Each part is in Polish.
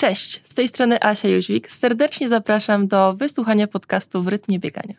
Cześć, z tej strony Asia Jóźwik. Serdecznie zapraszam do wysłuchania podcastu w rytmie biegania.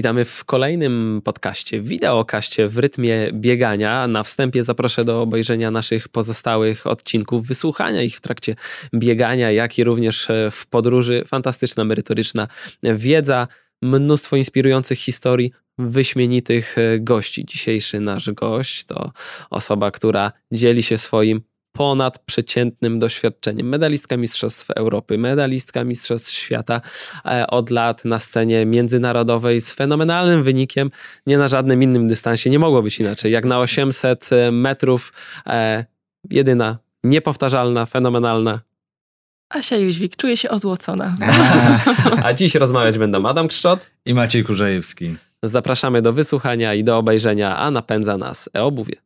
Witamy w kolejnym podcaście, wideokaście w rytmie biegania. Na wstępie zaproszę do obejrzenia naszych pozostałych odcinków, wysłuchania ich w trakcie biegania, jak i również w podróży. Fantastyczna, merytoryczna wiedza, mnóstwo inspirujących historii, wyśmienitych gości. Dzisiejszy nasz gość to osoba, która dzieli się swoim ponadprzeciętnym doświadczeniem. Medalistka Mistrzostw Europy, medalistka Mistrzostw Świata e, od lat na scenie międzynarodowej z fenomenalnym wynikiem. Nie na żadnym innym dystansie, nie mogło być inaczej. Jak na 800 metrów, e, jedyna, niepowtarzalna, fenomenalna Asia Jóźwik, czuję się ozłocona. A dziś rozmawiać będą Adam Krzczot i Maciej Kurzajewski. Zapraszamy do wysłuchania i do obejrzenia, a napędza nas e-obuwie.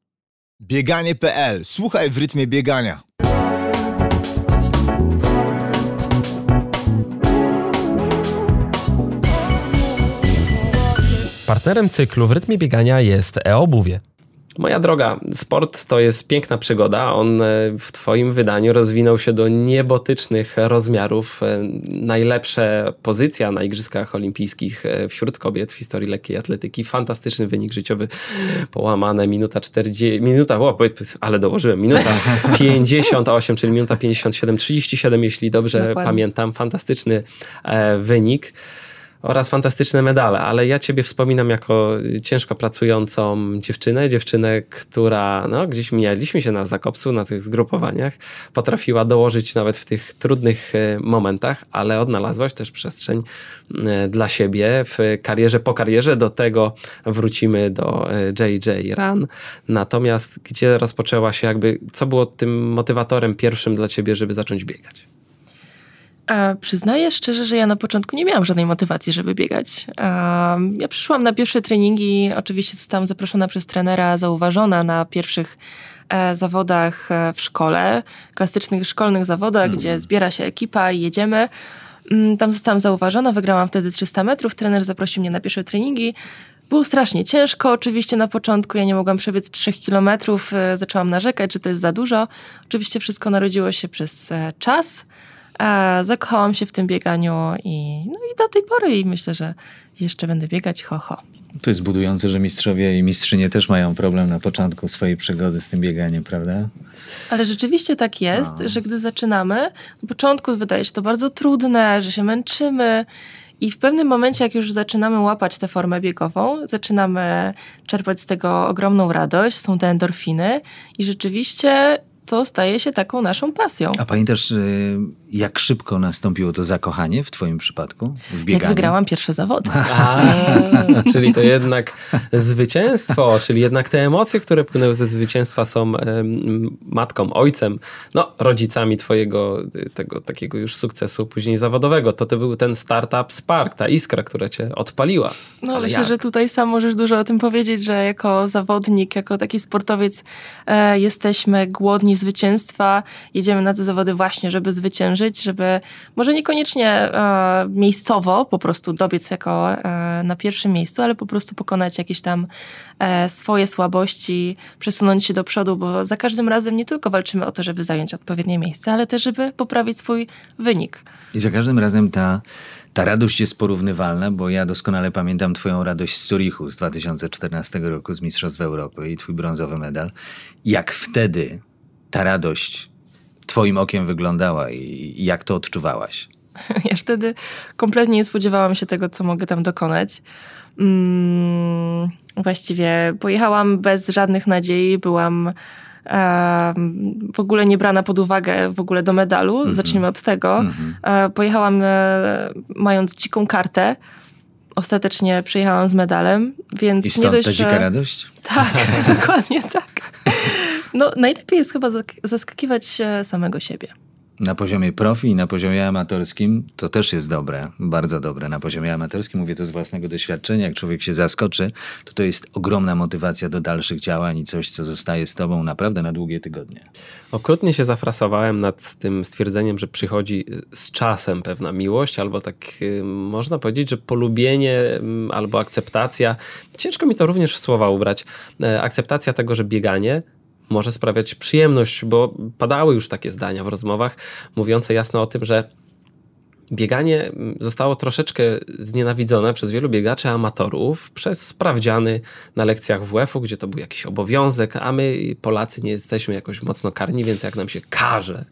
Bieganie.pl. Słuchaj w rytmie biegania. Partnerem cyklu w rytmie biegania jest e-obuwie. Moja droga, sport to jest piękna przygoda. On e, w Twoim wydaniu rozwinął się do niebotycznych rozmiarów. E, najlepsza pozycja na Igrzyskach Olimpijskich e, wśród kobiet w historii lekkiej atletyki. Fantastyczny wynik życiowy, połamane minuta 40, minuta, o, ale dołożyłem, minuta 58, czyli minuta 57, 37, jeśli dobrze Dokładnie. pamiętam. Fantastyczny wynik oraz fantastyczne medale, ale ja ciebie wspominam jako ciężko pracującą dziewczynę, dziewczynę, która no, gdzieś mijaliśmy się na Zakopcu, na tych zgrupowaniach, potrafiła dołożyć nawet w tych trudnych e, momentach, ale odnalazłaś też przestrzeń e, dla siebie w karierze, po karierze, do tego wrócimy do JJ e, Run, natomiast gdzie rozpoczęła się jakby, co było tym motywatorem pierwszym dla ciebie, żeby zacząć biegać? Przyznaję szczerze, że ja na początku nie miałam żadnej motywacji, żeby biegać. Ja przyszłam na pierwsze treningi, oczywiście zostałam zaproszona przez trenera, zauważona na pierwszych e, zawodach e, w szkole, klasycznych szkolnych zawodach, mm. gdzie zbiera się ekipa i jedziemy. Mm, tam zostałam zauważona, wygrałam wtedy 300 metrów, trener zaprosił mnie na pierwsze treningi. Było strasznie ciężko, oczywiście na początku ja nie mogłam przebiec 3 kilometrów, e, zaczęłam narzekać, że to jest za dużo. Oczywiście wszystko narodziło się przez czas, a zakochałam się w tym bieganiu i, no i do tej pory i myślę, że jeszcze będę biegać ho, ho. To jest budujące, że mistrzowie i mistrzynie też mają problem na początku swojej przygody z tym bieganiem, prawda? Ale rzeczywiście tak jest, no. że gdy zaczynamy, na początku wydaje się to bardzo trudne, że się męczymy. I w pewnym momencie, jak już zaczynamy łapać tę formę biegową, zaczynamy czerpać z tego ogromną radość, są te endorfiny i rzeczywiście to staje się taką naszą pasją. A pamiętasz, y, jak szybko nastąpiło to zakochanie w twoim przypadku w bieganiu? Jak wygrałam pierwsze zawody. A, czyli to jednak zwycięstwo, czyli jednak te emocje, które płynęły ze zwycięstwa są matką, ojcem, no rodzicami twojego tego takiego już sukcesu później zawodowego. To to był ten startup Spark, ta iskra, która cię odpaliła. No Ale myślę, jak? że tutaj sam możesz dużo o tym powiedzieć, że jako zawodnik, jako taki sportowiec e, jesteśmy głodni zwycięstwa, jedziemy na te zawody właśnie, żeby zwyciężyć, żeby może niekoniecznie e, miejscowo po prostu dobiec jako e, na pierwszym miejscu, ale po prostu pokonać jakieś tam e, swoje słabości, przesunąć się do przodu, bo za każdym razem nie tylko walczymy o to, żeby zająć odpowiednie miejsce, ale też, żeby poprawić swój wynik. I za każdym razem ta ta radość jest porównywalna, bo ja doskonale pamiętam Twoją radość z Zurichu z 2014 roku, z Mistrzostw Europy i Twój brązowy medal. Jak wtedy ta radość Twoim okiem wyglądała i jak to odczuwałaś? Ja wtedy kompletnie nie spodziewałam się tego, co mogę tam dokonać. Hmm, właściwie pojechałam bez żadnych nadziei, byłam w ogóle nie brana pod uwagę w ogóle do medalu. Mm -hmm. Zacznijmy od tego. Mm -hmm. pojechałam e, mając dziką kartę. Ostatecznie przyjechałam z medalem, więc I stąd nie dość, ta dzika że... radość? Tak, dokładnie tak. No, najlepiej jest chyba zaskakiwać samego siebie. Na poziomie profi i na poziomie amatorskim to też jest dobre, bardzo dobre. Na poziomie amatorskim, mówię to z własnego doświadczenia, jak człowiek się zaskoczy, to to jest ogromna motywacja do dalszych działań i coś, co zostaje z tobą naprawdę na długie tygodnie. Okrutnie się zafrasowałem nad tym stwierdzeniem, że przychodzi z czasem pewna miłość, albo tak y, można powiedzieć, że polubienie mm, albo akceptacja. Ciężko mi to również w słowa ubrać. E, akceptacja tego, że bieganie może sprawiać przyjemność, bo padały już takie zdania w rozmowach mówiące jasno o tym, że bieganie mm, zostało troszeczkę znienawidzone przez wielu biegaczy amatorów przez sprawdziany na lekcjach WF-u, gdzie to był jakiś obowiązek, a my Polacy nie jesteśmy jakoś mocno karni, więc jak nam się każe,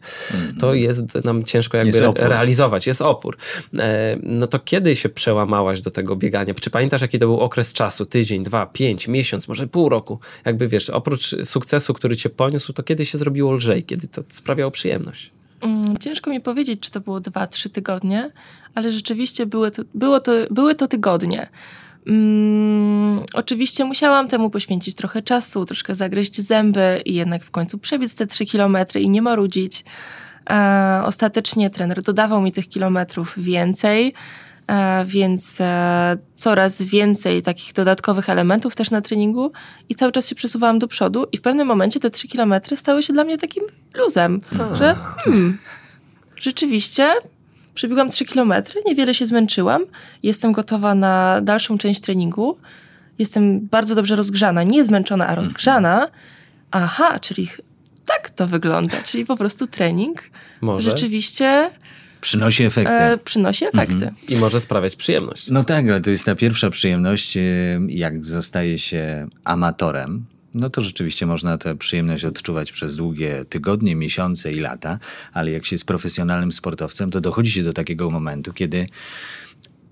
to jest nam ciężko jakby Jest realizować, jest opór. E, No to kiedy się przełamałaś do tego biegania? Czy pamiętasz jaki to był okres czasu? Tydzień, dwa, pięć, miesiąc, może pół roku? Jakby wiesz, oprócz sukcesu, który cię poniósł, to kiedy się zrobiło lżej? Kiedy to sprawiało przyjemność? Mm, Ciężko mi powiedzieć, czy to było 2-3 tygodnie, ale rzeczywiście były to, było to, były to tygodnie. Mm, oczywiście musiałam temu poświęcić trochę czasu, troszkę zagryźć zęby i jednak w końcu przebiec te 3 kilometry i nie marudzić. E, ostatecznie trener dodawał mi tych kilometrów więcej, więc e, coraz więcej takich dodatkowych elementów też na treningu i cały czas się przesuwałam do przodu i w pewnym momencie te 3 kilometry stały się dla mnie takim luzem, że hmm, rzeczywiście przebiegłam 3 kilometry, niewiele się zmęczyłam, jestem gotowa na dalszą część treningu, jestem bardzo dobrze rozgrzana, nie zmęczona, a rozgrzana. Aha, czyli tak to wygląda, czyli po prostu trening Może. rzeczywiście Przynosi efekty. e, przynosi efekty. I może sprawiać przyjemność. No tak, ale to jest ta pierwsza przyjemność, e, jak zostaje się amatorem. No to rzeczywiście można tę przyjemność odczuwać przez długie tygodnie, miesiące i lata, ale jak się jest profesjonalnym sportowcem, to dochodzi się do takiego momentu, kiedy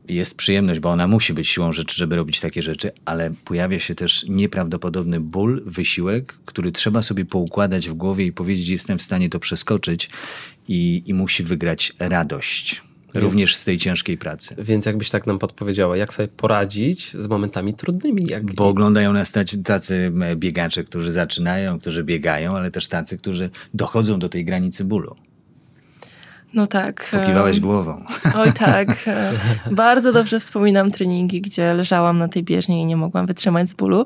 jest przyjemność, bo ona musi być siłą rzeczy, żeby robić takie rzeczy, ale pojawia się też nieprawdopodobny ból, wysiłek, który trzeba sobie poukładać w głowie i powiedzieć, jestem w stanie to przeskoczyć i, i musi wygrać radość. Również z tej ciężkiej pracy. Więc jakbyś tak nam podpowiedziała, jak sobie poradzić z momentami trudnymi? Jak... Bo oglądają nas tacy, tacy biegacze, którzy zaczynają, którzy biegają, ale też tacy, którzy dochodzą do tej granicy bólu. No tak. Pokiwałeś głową. Oj tak. e, Bardzo dobrze wspominam treningi, gdzie leżałam na tej bieżni i nie mogłam wytrzymać z bólu.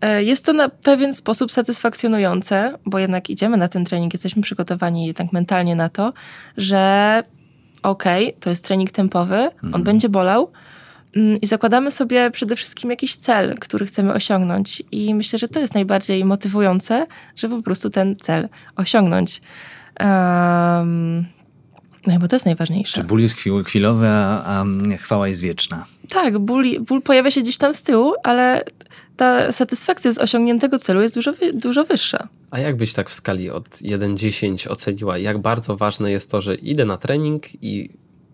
E, Jest to na pewien sposób satysfakcjonujące, bo jednak idziemy na ten trening, jesteśmy przygotowani jednak mentalnie na to, że okej, to jest trening tempowy, on będzie bolał mm, i zakładamy sobie przede wszystkim jakiś cel, który chcemy osiągnąć i myślę, że to jest najbardziej motywujące, żeby po prostu ten cel osiągnąć. Um, no chyba to jest najważniejsze. Czy ból jest chwil- chwilowy, a, a chwała jest wieczna. Tak, ból, ból pojawia się gdzieś tam z tyłu, ale ta satysfakcja z osiągniętego celu jest dużo, dużo wyższa. A jak byś tak w skali od 1-10 oceniła, jak bardzo ważne jest to, że idę na trening i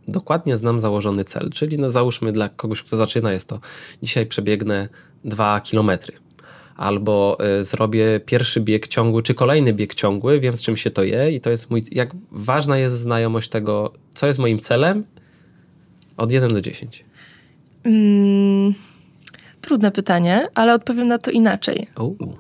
dokładnie znam założony cel? Czyli no załóżmy dla kogoś, kto zaczyna, jest to dzisiaj przebiegnę 2 kilometry. Albo y, zrobię pierwszy bieg ciągły, czy kolejny bieg ciągły, wiem z czym się to je i to jest mój. Jak ważna jest znajomość tego, co jest moim celem od 1 do 10. Mm, trudne pytanie, ale odpowiem na to inaczej.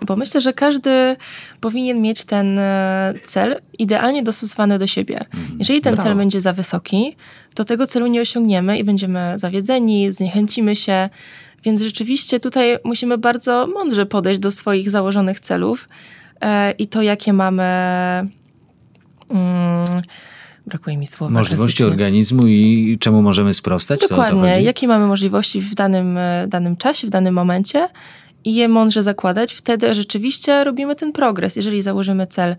Bo myślę, że każdy powinien mieć ten e, cel idealnie dostosowany do siebie. Jeżeli ten brawo. cel będzie za wysoki, to tego celu nie osiągniemy i będziemy zawiedzeni, zniechęcimy się. Więc rzeczywiście tutaj musimy bardzo mądrze podejść do swoich założonych celów e, i to, jakie mamy. Mm, brakuje mi słowa. Możliwości klasycznie. organizmu i czemu możemy sprostać? To to Dokładnie. chodzi? Jakie mamy możliwości w danym, e, danym czasie, w danym momencie i je mądrze zakładać. Wtedy rzeczywiście robimy ten progres. Jeżeli założymy cel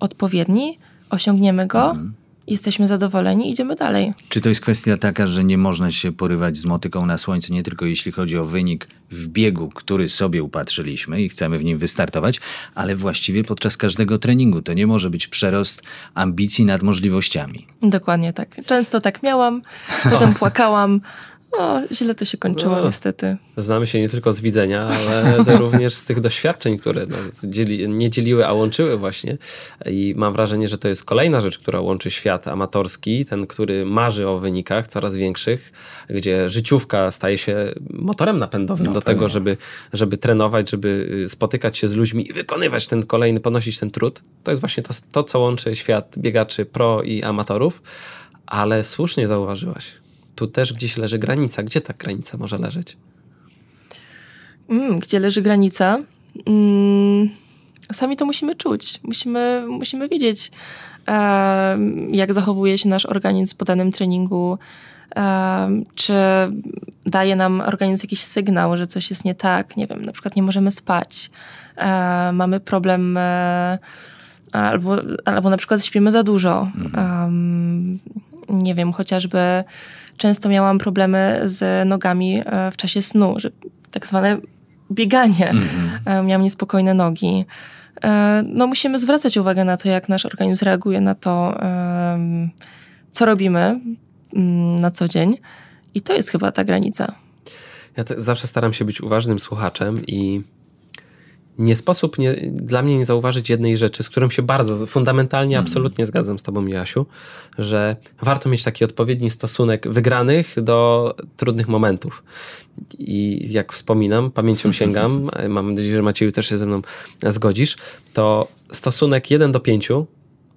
odpowiedni, osiągniemy go, Mhm. Jesteśmy zadowoleni, idziemy dalej. Czy to jest kwestia taka, że nie można się porywać z motyką na słońce, nie tylko jeśli chodzi o wynik w biegu, który sobie upatrzyliśmy i chcemy w nim wystartować, ale właściwie podczas każdego treningu. To nie może być przerost ambicji nad możliwościami. Dokładnie tak. Często tak miałam, potem płakałam. O, źle to się kończyło O. niestety. Znamy się nie tylko z widzenia, ale również z tych doświadczeń, które nas dzieli, nie dzieliły, a łączyły właśnie. I mam wrażenie, że to jest kolejna rzecz, która łączy świat amatorski, ten, który marzy o wynikach coraz większych, gdzie życiówka staje się motorem napędowym No, do pewnie. tego, żeby, żeby trenować, żeby y, spotykać się z ludźmi i wykonywać ten kolejny, ponosić ten trud. To jest właśnie to, to co łączy świat biegaczy pro i amatorów. Ale słusznie zauważyłaś, tu też gdzieś leży granica. Gdzie ta granica może leżeć? Mm, gdzie leży granica? Mm, sami to musimy czuć. Musimy, musimy wiedzieć, em, jak zachowuje się nasz organizm po danym treningu, czy daje nam organizm jakiś sygnał, że coś jest nie tak, nie wiem, na przykład nie możemy spać, mamy problem albo, albo na przykład śpimy za dużo. Um, nie wiem, chociażby często miałam problemy z nogami e, w czasie snu, że tak zwane bieganie. Mm-hmm. Miałam niespokojne nogi. E, no musimy zwracać uwagę na to, jak nasz organizm reaguje na to, co robimy mm, na co dzień. I to jest chyba ta granica. Ja zawsze staram się być uważnym słuchaczem i nie sposób nie, dla mnie nie zauważyć jednej rzeczy, z którą się bardzo fundamentalnie, mm. absolutnie zgadzam z Tobą, Jasiu, że warto mieć taki odpowiedni stosunek wygranych do trudnych momentów. I jak wspominam, pamięcią sięgam, mam nadzieję, że Macieju też się ze mną zgodzisz, to stosunek 1 do 5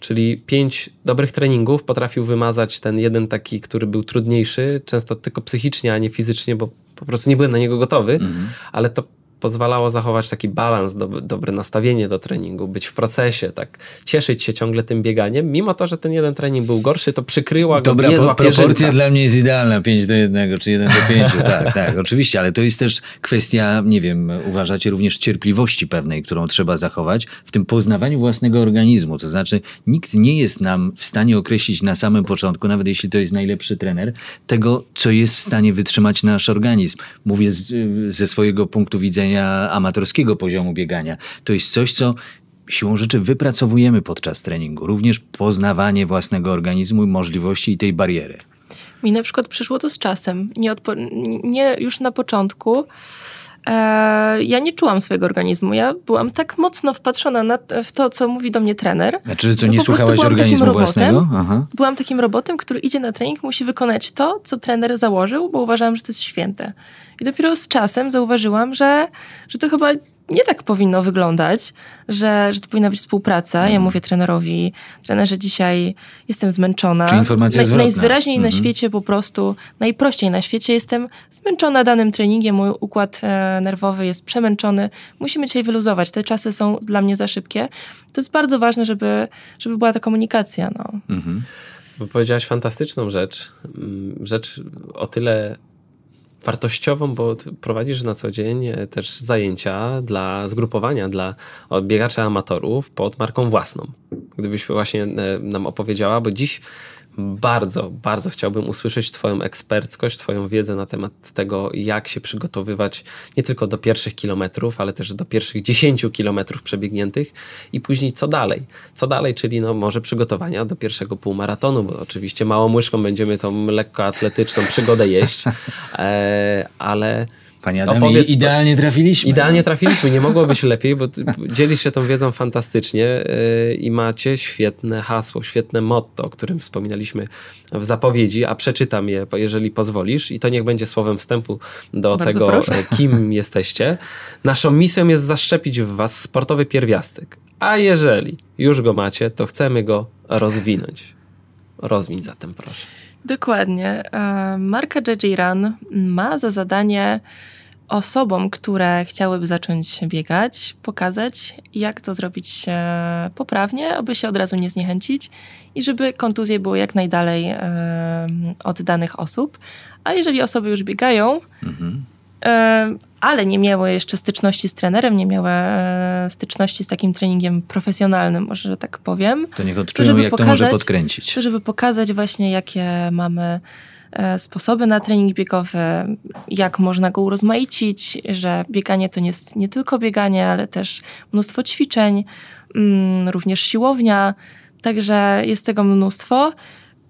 czyli pięć dobrych treningów potrafił wymazać ten jeden taki, który był trudniejszy, często tylko psychicznie, a nie fizycznie, bo po prostu nie byłem na niego gotowy, mm. ale to pozwalało zachować taki balans, do, dobre nastawienie do treningu, być w procesie, tak cieszyć się ciągle tym bieganiem, mimo to, że ten jeden trening był gorszy, to przykryła go Dobra niezła proporcja dla mnie jest idealna, 5 do 1 czy 1 do 5, tak, tak, oczywiście, ale to jest też kwestia, nie wiem, uważacie również cierpliwości pewnej, którą trzeba zachować w tym poznawaniu własnego organizmu, to znaczy nikt nie jest nam w stanie określić na samym początku, nawet jeśli to jest najlepszy trener, tego, co jest w stanie wytrzymać nasz organizm. Mówię z, ze swojego punktu widzenia amatorskiego poziomu biegania. To jest coś, co siłą rzeczy wypracowujemy podczas treningu. Również poznawanie własnego organizmu, możliwości i tej bariery. Mi na przykład przyszło to z czasem. Nie, nie już na początku. E, ja nie czułam swojego organizmu. Ja byłam tak mocno wpatrzona na, w to, co mówi do mnie trener. Znaczy, co nie słuchałaś organizmu robotem, własnego? Aha. Byłam takim robotem, który idzie na trening, musi wykonać to, co trener założył, bo uważałam, że to jest święte. I dopiero z czasem zauważyłam, że, że to chyba nie tak powinno wyglądać, że, że to powinna być współpraca. Ja mhm. mówię trenerowi, trenerze, dzisiaj jestem zmęczona. Czy informacja Naj, zwrotna. Najwyraźniej na mhm. świecie po prostu, najprościej na świecie jestem zmęczona danym treningiem, mój układ e, nerwowy jest przemęczony. Musimy dzisiaj wyluzować. Te czasy są dla mnie za szybkie. To jest bardzo ważne, żeby, żeby była ta komunikacja. No. Mhm. Powiedziałaś fantastyczną rzecz. Mm, rzecz o tyle wartościową, bo prowadzisz na co dzień e, też zajęcia dla zgrupowania, dla biegaczy amatorów pod marką własną. Gdybyś właśnie e, nam opowiedziała, bo dziś bardzo, bardzo chciałbym usłyszeć Twoją eksperckość, Twoją wiedzę na temat tego, jak się przygotowywać nie tylko do pierwszych kilometrów, ale też do pierwszych 10 kilometrów przebiegniętych. I później co dalej. Co dalej, czyli no może przygotowania do pierwszego półmaratonu, bo oczywiście małą łyżką będziemy tą lekkoatletyczną przygodę jeść, e, ale Panie Adamie, Opowiedz, idealnie trafiliśmy. Idealnie no. trafiliśmy, nie mogło być lepiej, bo dzielisz się tą wiedzą fantastycznie yy, i macie świetne hasło, świetne motto, o którym wspominaliśmy w zapowiedzi, a przeczytam je, jeżeli pozwolisz i to niech będzie słowem wstępu do Bardzo tego, proszę. E, kim jesteście. Naszą misją jest zaszczepić w was sportowy pierwiastek, a jeżeli już go macie, to chcemy go rozwinąć. Rozwiń zatem proszę. Dokładnie. E, marka Jajiran ma za zadanie osobom, które chciałyby zacząć biegać, pokazać, jak to zrobić poprawnie, aby się od razu nie zniechęcić i żeby kontuzje były jak najdalej e, od danych osób. A jeżeli osoby już biegają, mhm ale nie miały jeszcze styczności z trenerem, nie miały e, styczności z takim treningiem profesjonalnym, może że tak powiem. To niech odczują, to, jak pokazać, to może podkręcić. To, żeby pokazać właśnie, jakie mamy e, sposoby na trening biegowy, jak można go urozmaicić, że bieganie to nie jest nie tylko bieganie, ale też mnóstwo ćwiczeń, mm, również siłownia, także jest tego mnóstwo.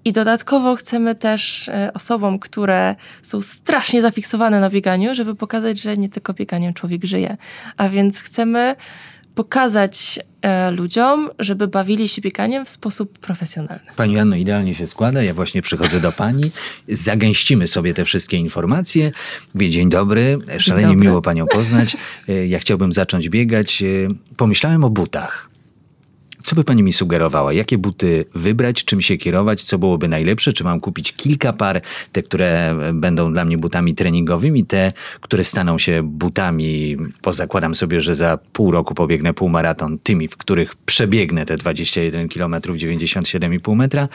I dodatkowo chcemy też e, osobom, które są strasznie zafiksowane na bieganiu, żeby pokazać, że nie tylko bieganiem człowiek żyje. A więc chcemy pokazać e, ludziom, żeby bawili się bieganiem w sposób profesjonalny. Pani Anno, idealnie się składa. Ja właśnie przychodzę do Pani. Zagęścimy sobie te wszystkie informacje. Mówię, dzień dobry. Szalenie dzień dobry. miło Panią poznać. E, ja chciałbym zacząć biegać. Pomyślałem o butach. Co by pani mi sugerowała? Jakie buty wybrać, czym się kierować, co byłoby najlepsze? Czy mam kupić kilka par, te, które będą dla mnie butami treningowymi, te, które staną się butami, pozakładam sobie, że za pół roku pobiegnę półmaraton, tymi, w których przebiegnę te 21 km 97,5 metra,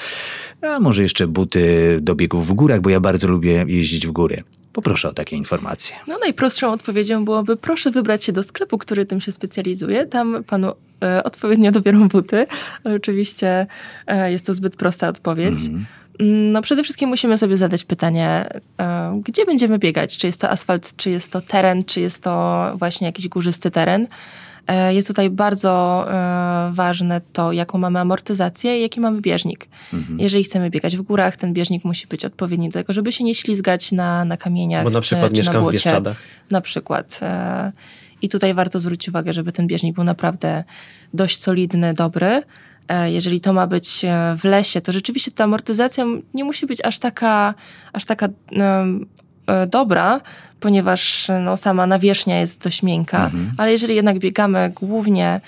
a może jeszcze buty do biegów w górach, bo ja bardzo lubię jeździć w góry. Poproszę o takie informacje. No najprostszą odpowiedzią byłoby proszę wybrać się do sklepu, który tym się specjalizuje. Tam panu e, odpowiednio dobiorą buty, ale oczywiście e, jest to zbyt prosta odpowiedź. Mm, No przede wszystkim musimy sobie zadać pytanie, e, gdzie będziemy biegać? Czy jest to asfalt, czy jest to teren, czy jest to właśnie jakiś górzysty teren? E, Jest tutaj bardzo e, ważne to, jaką mamy amortyzację i jaki mamy bieżnik. Jeżeli chcemy biegać w górach, ten bieżnik musi być odpowiedni do tego, żeby się nie ślizgać na, na kamieniach. Bo na przykład e, czy na mieszkam w błocie. Bieszczadach. Na przykład. I tutaj warto zwrócić uwagę, żeby ten bieżnik był naprawdę dość solidny, dobry. Jeżeli to ma być w lesie, to rzeczywiście ta amortyzacja nie musi być aż taka, aż taka dobra, ponieważ no, sama nawierzchnia jest dość miękka, ale jeżeli jednak biegamy głównie e,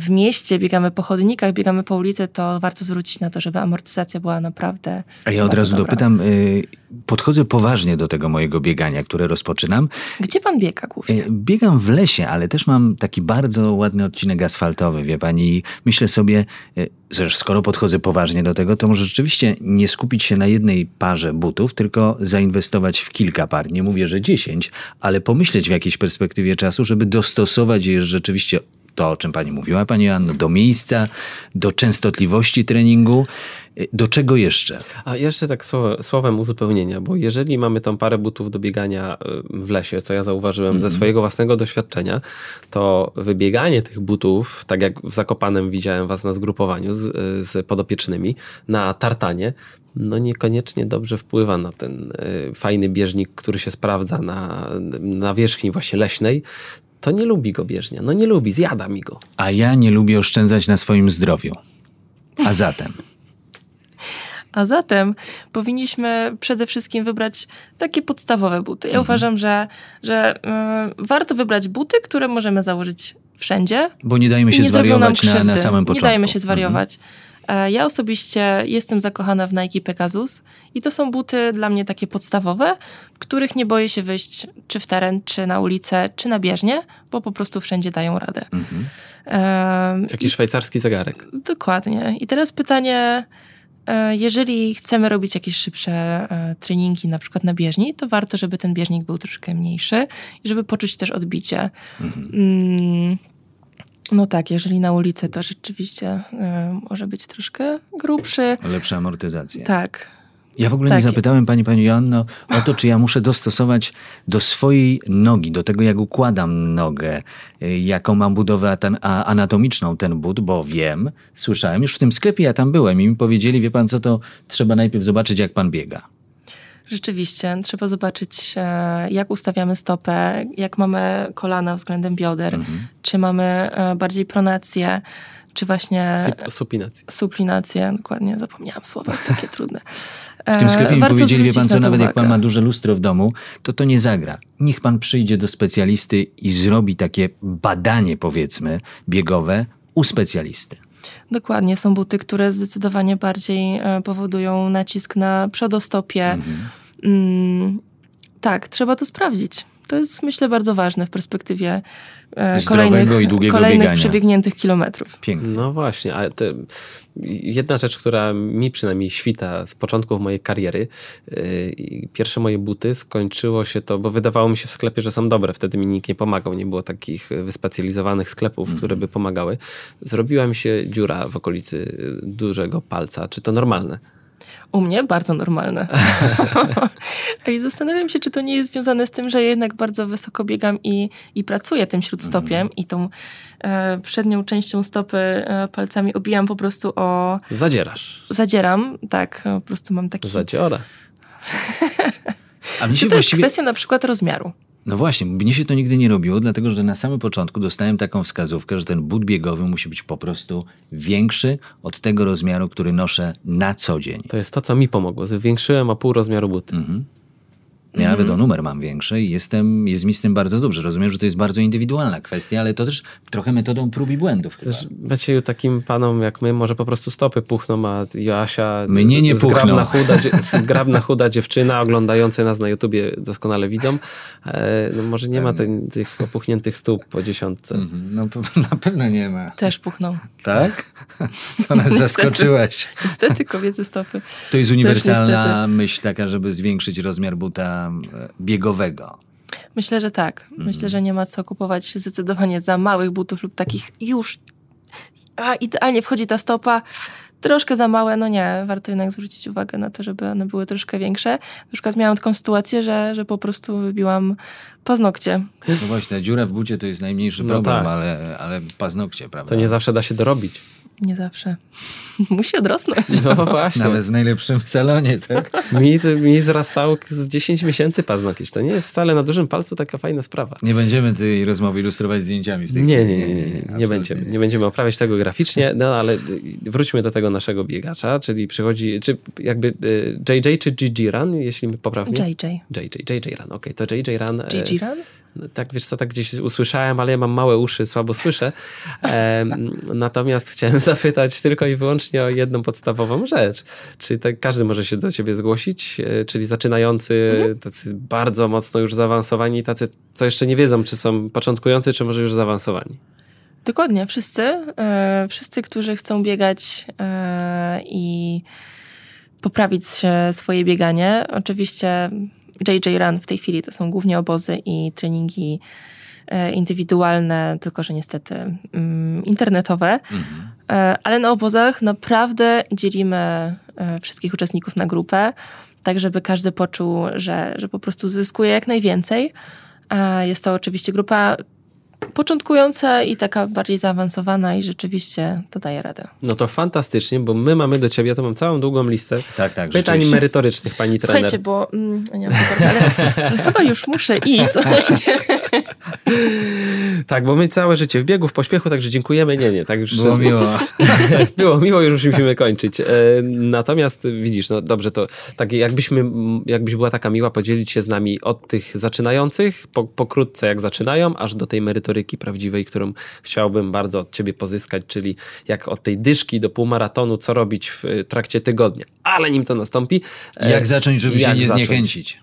w mieście, biegamy po chodnikach, biegamy po ulicy, to warto zwrócić na to, żeby amortyzacja była naprawdę A ja od razu dobra. dopytam, y, podchodzę poważnie do tego mojego biegania, które rozpoczynam. Gdzie pan biega głównie? E, Biegam w lesie, ale też mam taki bardzo ładny odcinek asfaltowy, wie pani. i Myślę sobie, e, że skoro podchodzę poważnie do tego, to może rzeczywiście nie skupić się na jednej parze butów, tylko zainwestować w kilka par. Nie mówię, że dziesięć, ale pomyśleć w jakiejś perspektywie czasu, żeby dostosować je rzeczywiście to, o czym pani mówiła, pani Anno, do miejsca, do częstotliwości treningu. Do czego jeszcze? A jeszcze tak słowem uzupełnienia, bo jeżeli mamy tą parę butów do biegania y, w lesie, co ja zauważyłem ze swojego własnego doświadczenia, to wybieganie tych butów, tak jak w Zakopanem widziałem was na zgrupowaniu z, z podopiecznymi, na tartanie, no niekoniecznie dobrze wpływa na ten y, fajny bieżnik, który się sprawdza na, na wierzchni właśnie leśnej. To nie lubi go bieżnia. No nie lubi, zjada mi go. A ja nie lubię oszczędzać na swoim zdrowiu. A zatem... A zatem powinniśmy przede wszystkim wybrać takie podstawowe buty. Ja uważam, że, że y, warto wybrać buty, które możemy założyć wszędzie. Bo nie dajmy się nie zwariować na, na samym początku. Nie dajmy się zwariować. E, Ja osobiście jestem zakochana w Nike Pegasus i to są buty dla mnie takie podstawowe, w których nie boję się wyjść czy w teren, czy na ulicę, czy na bieżnię, bo po prostu wszędzie dają radę. Mhm. E, Taki szwajcarski zegarek. Dokładnie. I teraz pytanie, e, jeżeli chcemy robić jakieś szybsze e, treningi, na przykład na bieżni, to warto, żeby ten bieżnik był troszkę mniejszy i żeby poczuć też odbicie. Mm, No tak, jeżeli na ulicy, to rzeczywiście e, może być troszkę grubszy. Lepsza amortyzacja. Tak. Ja w ogóle Tak. nie zapytałem pani, pani Joanno o to, czy ja muszę dostosować do swojej nogi, do tego, jak układam nogę, y, jaką mam budowę anatomiczną ten but, bo wiem, słyszałem, już w tym sklepie ja tam byłem i mi powiedzieli, wie pan co, to trzeba najpierw zobaczyć, jak pan biega. Rzeczywiście, trzeba zobaczyć, e, jak ustawiamy stopę, jak mamy kolana względem bioder, czy mamy e, bardziej pronację, czy właśnie Sup- supinacja. suplinację. Dokładnie, zapomniałam słowa, takie trudne. W tym sklepie mi Warto powiedzieli, wie pan co, na nawet jak pan uwagę. ma duże lustro w domu, to to nie zagra. Niech pan przyjdzie do specjalisty i zrobi takie badanie, powiedzmy, biegowe u specjalisty. Dokładnie, są buty, które zdecydowanie bardziej e, powodują nacisk na przodostopie. Mm, tak, trzeba to sprawdzić. To jest, myślę, bardzo ważne w perspektywie e, Zdrowego kolejnych, i długiego kolejnych biegania. przebiegniętych kilometrów. Pięknie. No właśnie, ale te, jedna rzecz, która mi przynajmniej świta z początków mojej kariery, yy, pierwsze moje buty skończyło się to, bo wydawało mi się w sklepie, że są dobre, wtedy mi nikt nie pomagał, nie było takich wyspecjalizowanych sklepów, które by pomagały. Zrobiła mi się dziura w okolicy y, dużego palca. Czy to normalne? U mnie bardzo normalne. I zastanawiam się, czy to nie jest związane z tym, że ja jednak bardzo wysoko biegam i, i pracuję tym śródstopiem i tą e, przednią częścią stopy e, palcami obijam po prostu o... Zadzierasz. Zadzieram, tak, po prostu mam taki... Zadziora. A mnie się to jest właściwie... kwestia na przykład rozmiaru? No właśnie, mnie się to nigdy nie robiło, dlatego że na samym początku dostałem taką wskazówkę, że ten but biegowy musi być po prostu większy od tego rozmiaru, który noszę na co dzień. To jest to, co mi pomogło. Zwiększyłem o pół rozmiaru buty. Ja nawet o numer mam większy i jestem, jest mi z tym bardzo dobrze. Rozumiem, że to jest bardzo indywidualna kwestia, ale to też trochę metodą prób i błędów. Też Macieju, takim panom jak my może po prostu stopy puchną, a Joasia... Mnie nie zgrabna puchną. chuda, zgrabna chuda dziewczyna oglądająca nas na YouTubie doskonale widzą. E, no może nie ma ten, tych opuchniętych stóp po dziesiątce. Mhm, No na pewno nie ma. Też puchną. Tak? To nas zaskoczyłaś. Niestety kobiece stopy. To jest uniwersalna myśl taka, żeby zwiększyć rozmiar buta biegowego. Myślę, że tak. Myślę, że nie ma co kupować zdecydowanie za małych butów lub takich już. A idealnie wchodzi ta stopa. Troszkę za małe, no nie, warto jednak zwrócić uwagę na to, żeby one były troszkę większe. Na przykład miałam taką sytuację, że, że po prostu wybiłam paznokcie. No właśnie, dziura w bucie to jest najmniejszy No problem, tak. ale, ale paznokcie, prawda? To nie zawsze da się dorobić. Nie zawsze. Musi odrosnąć. No właśnie. Nawet w najlepszym salonie, tak? Mi, mi zrastał z 10 miesięcy paznokieć. To nie jest wcale na dużym palcu taka fajna sprawa. Nie będziemy tej rozmowy ilustrować zdjęciami w tej Nie, chwili. nie, nie, nie, nie, nie będziemy. Nie będziemy oprawiać tego graficznie, no ale y, wróćmy do tego naszego biegacza, czyli przychodzi, czy jakby y, JJ czy GG Run, jeśli poprawnie? JJ. JJ, JJ Run, okej, to JJ Run. GG Run? Tak, wiesz co, tak gdzieś usłyszałem, ale ja mam małe uszy, słabo słyszę. Em, natomiast chciałem zapytać tylko i wyłącznie o jedną podstawową rzecz. Czy tak każdy może się do ciebie zgłosić? E, Czyli zaczynający, tacy bardzo mocno już zaawansowani, tacy, co jeszcze nie wiedzą, czy są początkujący, czy może już zaawansowani? Dokładnie, wszyscy. E, wszyscy, którzy chcą biegać e, i poprawić się swoje bieganie. Oczywiście JJ Run w tej chwili to są głównie obozy i treningi e, indywidualne, tylko że niestety mm, internetowe. E, ale na obozach naprawdę dzielimy e, wszystkich uczestników na grupę, tak żeby każdy poczuł, że, że po prostu zyskuje jak najwięcej. Jest to oczywiście grupa początkująca i taka bardziej zaawansowana i rzeczywiście to daje radę. No to fantastycznie, bo my mamy do ciebie, to mam całą długą listę Tak, tak, pytań merytorycznych, pani trener. Słuchajcie, bo mm, nie mam super, ale, ale chyba już muszę iść, słuchajcie. Tak, bo my całe życie w biegu, w pośpiechu, także dziękujemy. Nie, nie, tak już Było miło. Było miło, już musimy kończyć. E, Natomiast widzisz, no dobrze, to tak jakbyśmy, jakbyś była taka miła podzielić się z nami od tych zaczynających, po, pokrótce jak zaczynają, aż do tej merytoryki prawdziwej, którą chciałbym bardzo od ciebie pozyskać, czyli jak od tej dyszki do półmaratonu, co robić w trakcie tygodnia. Ale nim to nastąpi. e, Jak zacząć, żeby się jak nie zacząć? zniechęcić?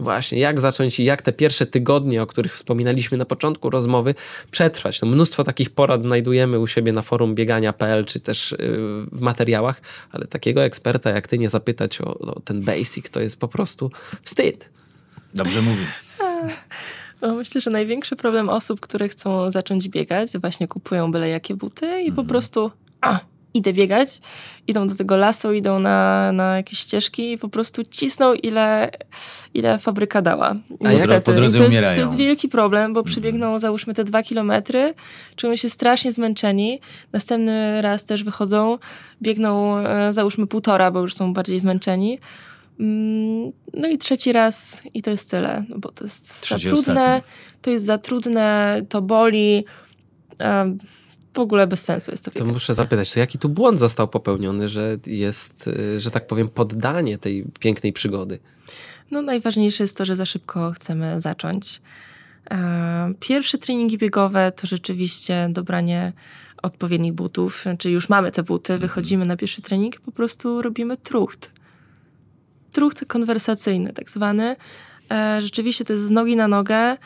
Właśnie, jak zacząć i jak te pierwsze tygodnie, o których wspominaliśmy na początku rozmowy, przetrwać. No, mnóstwo takich porad znajdujemy u siebie na forum biegania.pl czy też yy, w materiałach, ale takiego eksperta jak ty nie zapytać o, o ten basic, to jest po prostu wstyd. Dobrze mówi. No, myślę, że największy problem osób, które chcą zacząć biegać, właśnie kupują byle jakie buty i po prostu a, idę biegać, idą do tego lasu, idą na, na jakieś ścieżki i po prostu cisną ile, ile fabryka dała. A jak po drodze to, jest, umierają. to jest wielki problem, bo przybiegną załóżmy te dwa kilometry, czują się strasznie zmęczeni, następny raz też wychodzą, biegną e, załóżmy półtora, bo już są bardziej zmęczeni. Mm, No i trzeci raz i to jest tyle, no bo to jest Trzeci, za trudne, ostatni. to jest za trudne, to boli. W ogóle bez sensu jest to. To muszę zapytać, to jaki tu błąd został popełniony, że jest, yy, że tak powiem, poddanie tej pięknej przygody? No najważniejsze jest to, że za szybko chcemy zacząć. E, Pierwsze treningi biegowe to rzeczywiście dobranie odpowiednich butów, czyli już mamy te buty, wychodzimy na pierwszy trening, po prostu robimy trucht. Trucht konwersacyjny tak zwany. E, Rzeczywiście to jest z nogi na nogę,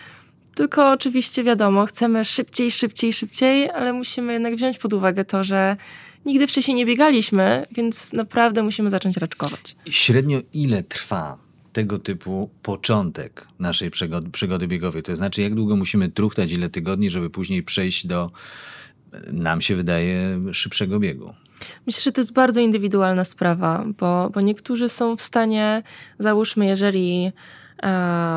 tylko oczywiście wiadomo, chcemy szybciej, szybciej, szybciej, ale musimy jednak wziąć pod uwagę to, że nigdy wcześniej nie biegaliśmy, więc naprawdę musimy zacząć raczkować. Średnio ile trwa tego typu początek naszej przygody, przygody biegowej? To znaczy, jak długo musimy truchtać, ile tygodni, żeby później przejść do, e, nam się wydaje, szybszego biegu? Myślę, że to jest bardzo indywidualna sprawa, bo, bo niektórzy są w stanie, załóżmy, jeżeli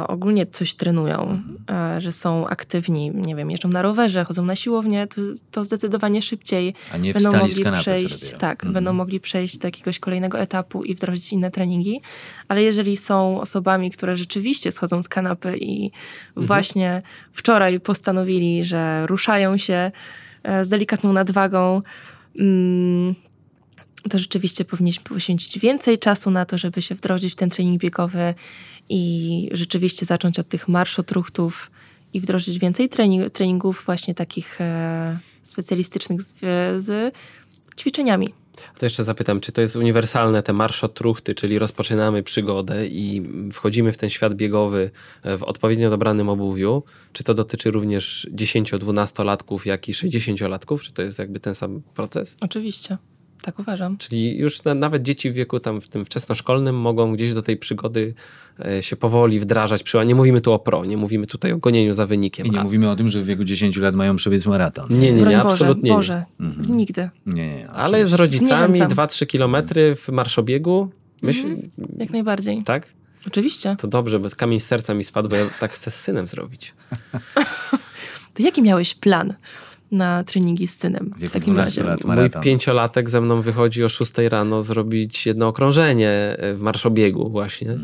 ogólnie coś trenują, e, że są aktywni, nie wiem, jeżdżą na rowerze, chodzą na siłownię, to, to zdecydowanie szybciej będą mogli przejść, tak, Mhm. będą mogli przejść do jakiegoś kolejnego etapu i wdrożyć inne treningi, ale jeżeli są osobami, które rzeczywiście schodzą z kanapy i Mhm. właśnie wczoraj postanowili, że ruszają się e, z delikatną nadwagą, mm, to rzeczywiście powinniśmy poświęcić więcej czasu na to, żeby się wdrożyć w ten trening biegowy i rzeczywiście zacząć od tych marszotruchtów i wdrożyć więcej trening, treningów właśnie takich e, specjalistycznych z, z ćwiczeniami. To jeszcze zapytam, czy to jest uniwersalne, te marszotruchty, czyli rozpoczynamy przygodę i wchodzimy w ten świat biegowy w odpowiednio dobranym obuwiu, czy to dotyczy również 10-12-latków, jak i 60-latków, czy to jest jakby ten sam proces? Oczywiście. Tak uważam. Czyli już na, nawet dzieci w wieku tam w tym wczesnoszkolnym mogą gdzieś do tej przygody e, się powoli wdrażać. Nie mówimy tu o pro, nie mówimy tutaj o gonieniu za wynikiem. I nie a... mówimy o tym, że w wieku 10 lat mają przebiec maraton. Nie, nie, Broń nie, Boże, absolutnie Boże, nie. nigdy. Nie, nie, Ale z rodzicami Zniechęcam. 2-3 kilometry w marszobiegu, myśl, Jak najbardziej. tak? Oczywiście. To dobrze, bo kamień z serca mi spadł, bo ja tak chcę z synem zrobić. To jaki miałeś plan na treningi z synem? W takim 12 razie. lat Mój pięciolatek ze mną wychodzi o 6 rano zrobić jedno okrążenie e, w marszobiegu właśnie.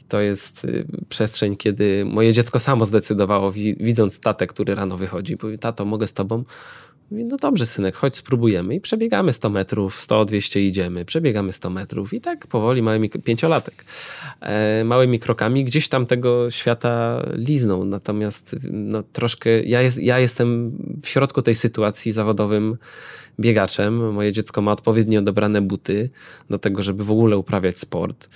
I to jest y, przestrzeń, kiedy moje dziecko samo zdecydowało, wi- widząc tatę, który rano wychodzi. Mówi, tato, mogę z tobą? No dobrze synek, chodź spróbujemy. I przebiegamy 100 metrów, 100, 200 idziemy, przebiegamy 100 metrów i tak powoli małymi, pięciolatek, e, małymi krokami gdzieś tam tego świata lizną. Natomiast no, troszkę, ja, jest, ja jestem w środku tej sytuacji zawodowym biegaczem. Moje dziecko ma odpowiednio dobrane buty do tego, żeby w ogóle uprawiać sport.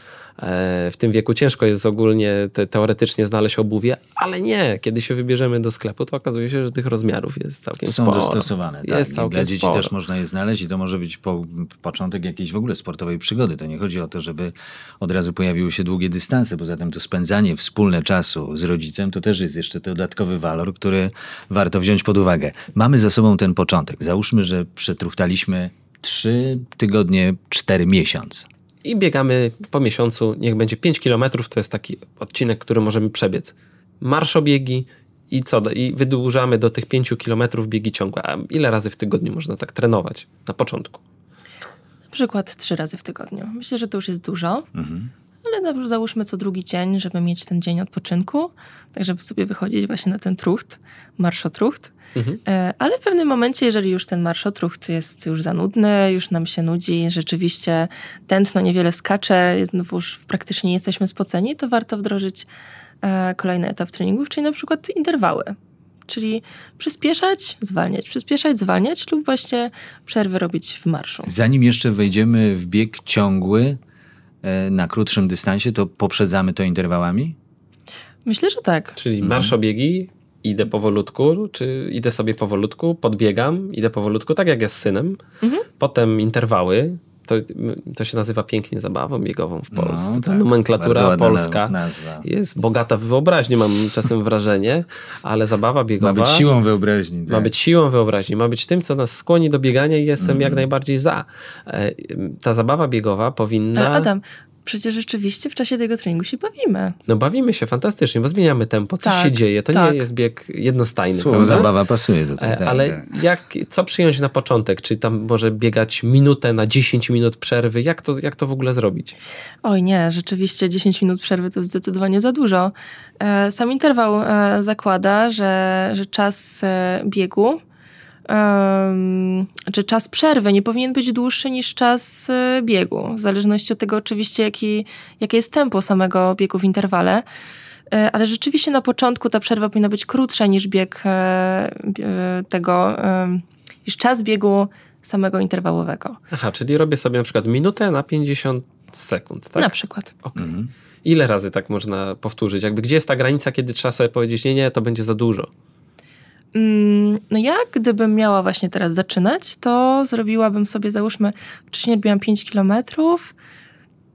E, W tym wieku ciężko jest ogólnie te, teoretycznie znaleźć obuwie, ale nie. Kiedy się wybierzemy do sklepu, to okazuje się, że tych rozmiarów jest całkiem Są sporo. dostosowane. Tak. Jest I całkiem Dla dzieci sporo. też można je znaleźć i to może być po, początek jakiejś w ogóle sportowej przygody. To nie chodzi o to, żeby od razu pojawiły się długie dystanse. Poza tym to spędzanie wspólne czasu z rodzicem to też jest jeszcze dodatkowy walor, który warto wziąć pod uwagę. Mamy za sobą ten początek. Załóżmy, że przetruchtaliśmy trzy tygodnie, cztery miesiąc. I biegamy po miesiącu, niech będzie 5 km, to jest taki odcinek, który możemy przebiec. Marszobiegi i co? I wydłużamy do tych 5 km biegi ciągłe. A ile razy w tygodniu można tak trenować na początku? Na przykład trzy razy w tygodniu. Myślę, że to już jest dużo. Ale załóżmy co drugi dzień, żeby mieć ten dzień odpoczynku, tak żeby sobie wychodzić właśnie na ten trucht, marszotrucht. E, Ale w pewnym momencie, jeżeli już ten marszotrucht jest już za nudny, już nam się nudzi, rzeczywiście tętno niewiele skacze, już praktycznie nie jesteśmy spoceni, to warto wdrożyć e, kolejny etap treningów, czyli na przykład interwały. Czyli przyspieszać, zwalniać, przyspieszać, zwalniać lub właśnie przerwy robić w marszu. Zanim jeszcze wejdziemy w bieg ciągły na krótszym dystansie, to poprzedzamy to interwałami? Myślę, że tak. Czyli marszobiegi, idę powolutku, czy idę sobie powolutku, podbiegam, idę powolutku, tak jak jest z synem. Potem interwały. To, to się nazywa pięknie zabawą biegową w Polsce. No, Ta tak. nomenklatura polska nazwa. jest bogata w wyobraźni, mam czasem wrażenie, ale zabawa biegowa Ma być siłą wyobraźni. ma tak. być siłą wyobraźni, ma być tym, co nas skłoni do biegania i jestem jak najbardziej za. E, Ta zabawa biegowa powinna... Ale Adam, przecież rzeczywiście w czasie tego treningu się bawimy. No bawimy się fantastycznie, bo zmieniamy tempo, coś Tak, się dzieje. To tak. nie jest bieg jednostajny, Słowo zabawa pasuje tutaj. E, tak, Ale jak, co przyjąć na początek? Czy tam może biegać minutę na 10 minut przerwy? Jak to, jak to w ogóle zrobić? Oj nie, rzeczywiście 10 minut przerwy to zdecydowanie za dużo. E, Sam interwał e, zakłada, że, że czas biegu, czy czas przerwy nie powinien być dłuższy niż czas e, biegu, w zależności od tego oczywiście, jaki, jakie jest tempo samego biegu w interwale. E, Ale rzeczywiście na początku ta przerwa powinna być krótsza niż bieg e, e, tego, niż czas biegu samego interwałowego. Aha, czyli robię sobie na przykład minutę na 50 sekund, tak? Na przykład. Okej. Ile razy tak można powtórzyć? Jakby gdzie jest ta granica, kiedy trzeba sobie powiedzieć, nie, nie, to będzie za dużo? Mm, No ja, gdybym miała właśnie teraz zaczynać, to zrobiłabym sobie, załóżmy, wcześniej robiłam 5 kilometrów,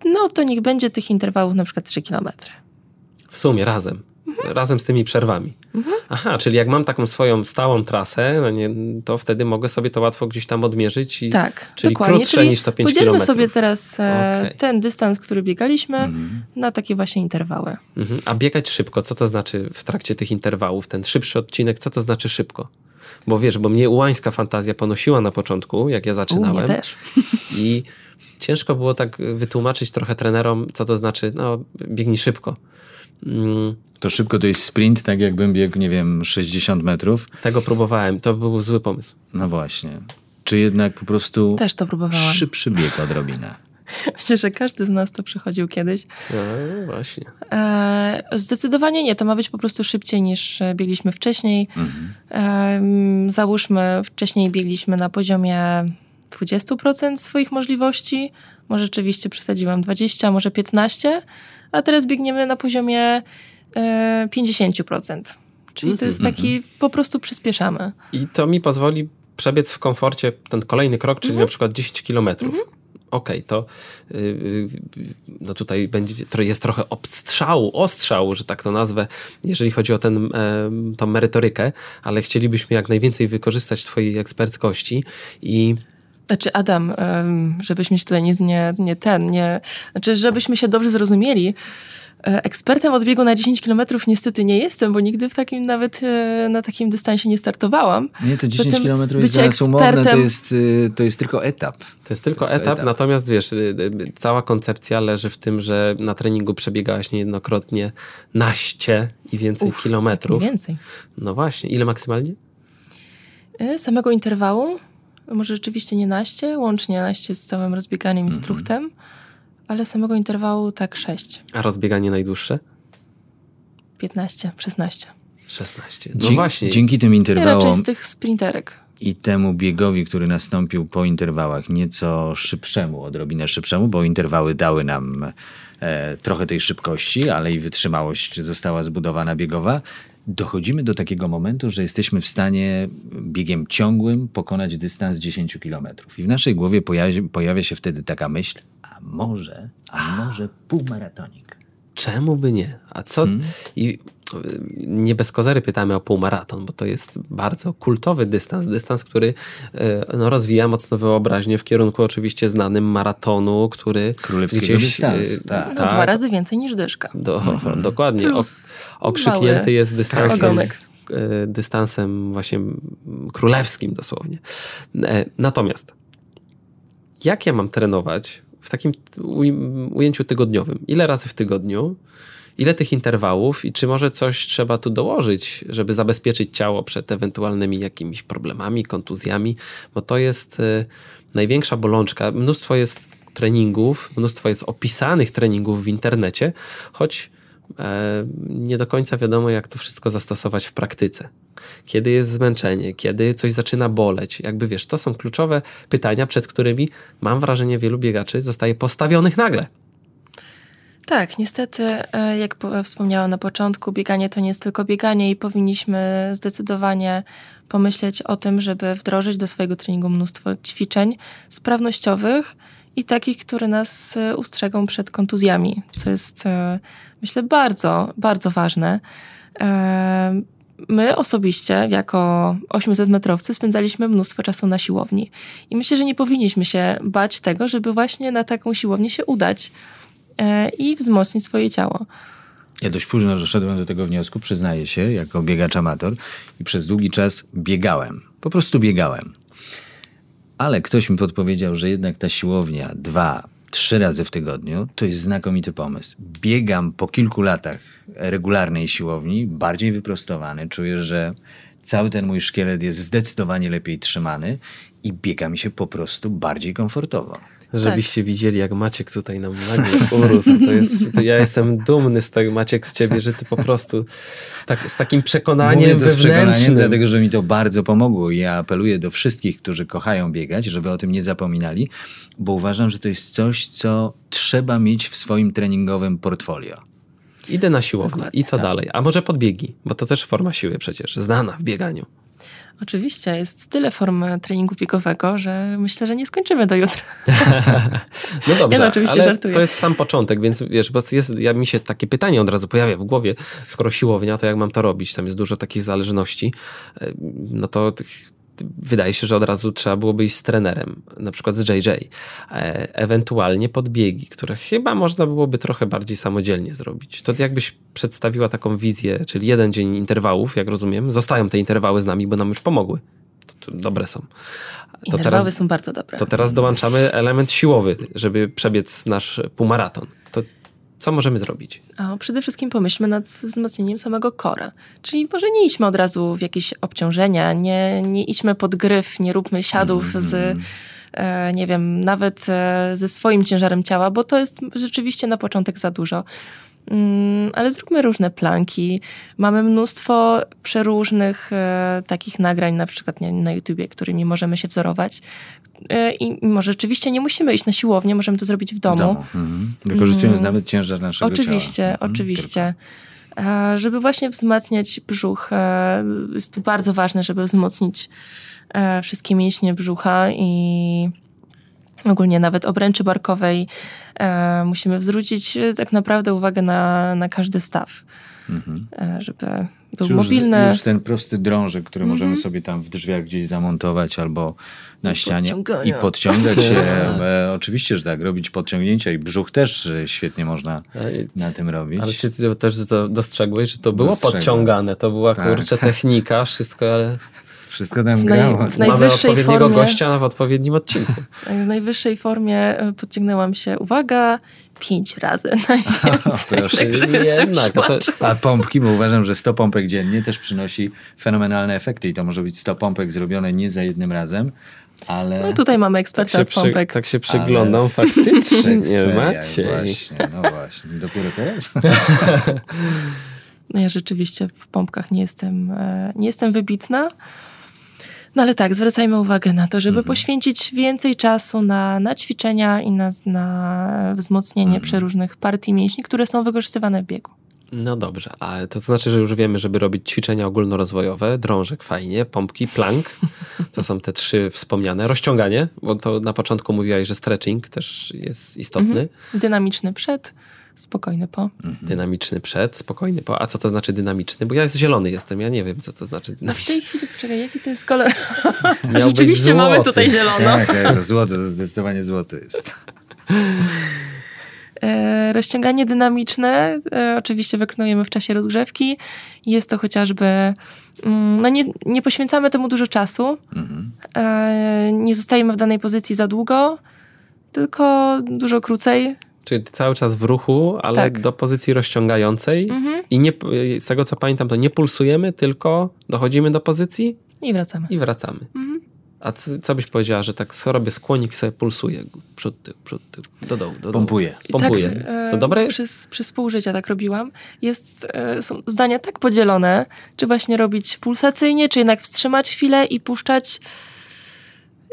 no to niech będzie tych interwałów na przykład 3 kilometry. W sumie razem. Mhm. Razem z tymi przerwami. Aha, czyli jak mam taką swoją stałą trasę, no nie, to wtedy mogę sobie to łatwo gdzieś tam odmierzyć. I, Tak, czyli dokładnie. krótsze Czyli niż to 5 podzielmy kilometrów. sobie teraz e, Okej. ten dystans, który biegaliśmy, na takie właśnie interwały. Mhm. A biegać szybko, co to znaczy w trakcie tych interwałów? Ten szybszy odcinek, co to znaczy szybko? Bo wiesz, bo mnie ułańska fantazja ponosiła na początku, jak ja U zaczynałem. mnie też. I ciężko było tak wytłumaczyć trochę trenerom, co to znaczy, no, biegnij szybko. Mm, To szybko to jest sprint, tak jakbym biegł, nie wiem, 60 metrów. tego próbowałem, to był zły pomysł. No właśnie. Czy jednak po prostu Też to próbowałam. szybszy bieg odrobinę? Myślę, że każdy z nas to przechodził kiedyś. No właśnie. E, zdecydowanie nie, to ma być po prostu szybciej niż e, biegliśmy wcześniej. E, mm, załóżmy, wcześniej biegliśmy na poziomie 20% swoich możliwości. Może rzeczywiście przesadziłam 20, może 15, a teraz biegniemy na poziomie e, 50%. Czyli to jest taki, po prostu przyspieszamy. I to mi pozwoli przebiec w komforcie ten kolejny krok, czyli na przykład 10 kilometrów. Okej, to y, y, no tutaj będzie, to jest trochę obstrzału, ostrzału, że tak to nazwę, jeżeli chodzi o ten, em, tą merytorykę, ale chcielibyśmy jak najwięcej wykorzystać twojej eksperckości i Znaczy, Adam, żebyśmy się tutaj nie, nie, nie ten, nie. Znaczy, żebyśmy się dobrze zrozumieli. e, Ekspertem od biegu na 10 km niestety nie jestem, bo nigdy w takim nawet e, na takim dystansie nie startowałam. Nie, to 10 Zatem km jest bycie dla nas umowne, to ekspertem- jest, y, to jest tylko etap. To jest tylko To jest etap, etap. natomiast wiesz, y, y, cała koncepcja leży w tym, że na treningu przebiegałaś niejednokrotnie naście i więcej Uf, kilometrów. Nie więcej. No właśnie, ile maksymalnie? E, Samego interwału, może rzeczywiście nie naście, łącznie naście z całym rozbieganiem i struchtem, ale samego interwału tak 6, A rozbieganie najdłuższe? 15, 16. 16. No Dzie- właśnie. Dzięki tym Ja interwałom raczej z tych sprinterek. i temu biegowi, który nastąpił po interwałach, nieco szybszemu, odrobinę szybszemu, bo interwały dały nam e, trochę tej szybkości, ale i wytrzymałość została zbudowana biegowa. Dochodzimy do takiego momentu, że jesteśmy w stanie biegiem ciągłym pokonać dystans 10 km. I w naszej głowie pojawia, pojawia się wtedy taka myśl, a może, a może półmaratonik. Czemu by nie? A co? Hmm? I nie bez kozery pytamy o półmaraton, bo to jest bardzo kultowy dystans. Dystans, który y, no, rozwija mocno wyobraźnię w kierunku oczywiście znanym maratonu, który Królewskiego gdzieś, dystansu, y, tak. No, tak, dwa razy więcej niż dyszka. Do, Dokładnie. O, okrzyknięty mały jest dystansem, ogonek. y, dystansem właśnie królewskim dosłownie. E, Natomiast jak ja mam trenować w takim uj- ujęciu tygodniowym? Ile razy w tygodniu? Ile tych interwałów i czy może coś trzeba tu dołożyć, żeby zabezpieczyć ciało przed ewentualnymi jakimiś problemami, kontuzjami? Bo to jest y, największa bolączka. Mnóstwo jest treningów, mnóstwo jest opisanych treningów w internecie, choć e, nie do końca wiadomo, jak to wszystko zastosować w praktyce. Kiedy jest zmęczenie, kiedy coś zaczyna boleć, jakby wiesz, to są kluczowe pytania, przed którymi mam wrażenie wielu biegaczy zostaje postawionych nagle. Tak, niestety, e, jak po- wspomniałam na początku, bieganie to nie jest tylko bieganie i powinniśmy zdecydowanie pomyśleć o tym, żeby wdrożyć do swojego treningu mnóstwo ćwiczeń sprawnościowych i takich, które nas e, ustrzegą przed kontuzjami, co jest, e, myślę, bardzo, bardzo ważne. My osobiście, jako 800-metrowcy, spędzaliśmy mnóstwo czasu na siłowni. I myślę, że nie powinniśmy się bać tego, żeby właśnie na taką siłownię się udać i wzmocnić swoje ciało. Ja dość późno doszedłem do tego wniosku, przyznaję się, jako biegacz amator i przez długi czas biegałem. Po prostu biegałem. Ale ktoś mi podpowiedział, że jednak ta siłownia dwa, trzy razy w tygodniu to jest znakomity pomysł. Biegam po kilku latach regularnej siłowni, bardziej wyprostowany, czuję, że cały ten mój szkielet jest zdecydowanie lepiej trzymany i biega mi się po prostu bardziej komfortowo. Żebyście widzieli, jak Maciek tutaj nam nagle urósł. To jest, to ja jestem dumny z tego, Maciek, z ciebie, że ty po prostu tak, z takim przekonaniem Mówię to z przekonaniem, wewnętrznym. dlatego że mi to bardzo pomogło. i Ja apeluję do wszystkich, którzy kochają biegać, żeby o tym nie zapominali, bo uważam, że to jest coś, co trzeba mieć w swoim treningowym portfolio. Idę na siłownię. Dokładnie, I co tak. dalej? A może podbiegi? Bo to też forma siły przecież, znana w bieganiu. Oczywiście, jest tyle form treningu biegowego, że myślę, że nie skończymy do jutra. No dobrze, Ja no, oczywiście ale żartuję. to jest sam początek, więc wiesz, bo jest, ja, mi się takie pytanie od razu pojawia w głowie, skoro siłownia, to jak mam to robić? Tam jest dużo takich zależności, e, no to wydaje się, że od razu trzeba byłoby iść z trenerem, na przykład z JJ. E, Ewentualnie podbiegi, które chyba można byłoby trochę bardziej samodzielnie zrobić. To jakbyś przedstawiła taką wizję, czyli jeden dzień interwałów, jak rozumiem, zostają te interwały z nami, bo nam już pomogły. To, to dobre są. To Interwały są bardzo dobre. to teraz dołączamy element siłowy, żeby przebiec nasz półmaraton. To Co możemy zrobić? A przede wszystkim pomyślmy nad wzmocnieniem samego kora. Czyli może nie idźmy od razu w jakieś obciążenia, nie, nie idźmy pod gryf, nie róbmy siadów z, e, nie wiem, nawet e, ze swoim ciężarem ciała, bo to jest rzeczywiście na początek za dużo. Mm, ale zróbmy różne planki. Mamy mnóstwo przeróżnych e, takich nagrań, na przykład nie, na YouTubie, którymi możemy się wzorować. E, I może rzeczywiście nie musimy iść na siłownię, możemy to zrobić w domu. W domu. Mhm. Wykorzystując nawet ciężar naszego Oczywiście, ciała. Mhm. oczywiście. E, Żeby właśnie wzmacniać brzuch, e, jest to bardzo ważne, żeby wzmocnić e, wszystkie mięśnie brzucha i ogólnie nawet obręczy barkowej. E, Musimy zwrócić e, tak naprawdę uwagę na, na każdy staw, e, żeby był Już, mobilny. już ten prosty drążek, który możemy sobie tam w drzwiach gdzieś zamontować albo na ścianie i podciągać się. e, oczywiście, że tak, robić podciągnięcia i brzuch też e, świetnie można Ej, na tym robić. Ale czy ty też to dostrzegłeś, że to było Dostrzegłem. podciągane? To była Tak, kurczę tak. technika, wszystko, ale Wszystko tam W naj- grało. w naj- mamy najwyższej odpowiedniego formie- gościa w odpowiednim odcinku. W najwyższej formie e, podciągnęłam się, uwaga, pięć razy najwięcej. proszę. Także jestem Jednak, to, A pompki, bo uważam, że 100 pompek dziennie też przynosi fenomenalne efekty i to może być 100 pompek zrobione nie za jednym razem, ale... No tutaj mamy tak, eksperta się od przy, pompek. tak się przyglądam, Ale- faktycznie, nie Seria, macie. Właśnie, no właśnie. Dopiero teraz? No ja rzeczywiście w pompkach nie jestem, e, nie jestem wybitna. No ale tak, zwracajmy uwagę na to, żeby Mhm. poświęcić więcej czasu na, na ćwiczenia i na, na wzmocnienie Mhm. przeróżnych partii mięśni, które są wykorzystywane w biegu. No dobrze, a to znaczy, że już wiemy, żeby robić ćwiczenia ogólnorozwojowe, drążek fajnie, pompki, plank, to są te trzy wspomniane, rozciąganie, bo to na początku mówiłaś, że stretching też jest istotny, Mhm. Dynamiczny przed, spokojny po. dynamiczny przed, spokojny po, a co to znaczy dynamiczny? Bo ja jest zielony jestem, ja nie wiem, co to znaczy No w dynamiczny. tej chwili, czekaj, jaki to jest kolor? Miał być Rzeczywiście mamy tutaj zielono. Tak, tak, to złoto, to zdecydowanie złoto jest. E, rozciąganie dynamiczne e, oczywiście wykonujemy w czasie rozgrzewki. Jest to chociażby, mm, no nie, nie poświęcamy temu dużo czasu, e, nie zostajemy w danej pozycji za długo, tylko dużo krócej. Czyli cały czas w ruchu, ale Tak. do pozycji rozciągającej i nie, z tego co pamiętam, to nie pulsujemy, tylko dochodzimy do pozycji I wracamy. i wracamy. Mhm. A co byś powiedziała, że tak robię skłonik i sobie pulsuję przód, tył, przód, tył, do dołu, do dołu. Pompuję. I Pompuję. Tak, e, to dobre jest? Przez, przez pół życia tak robiłam. Jest, e, są zdania tak podzielone, czy właśnie robić pulsacyjnie, czy jednak wstrzymać chwilę i puszczać.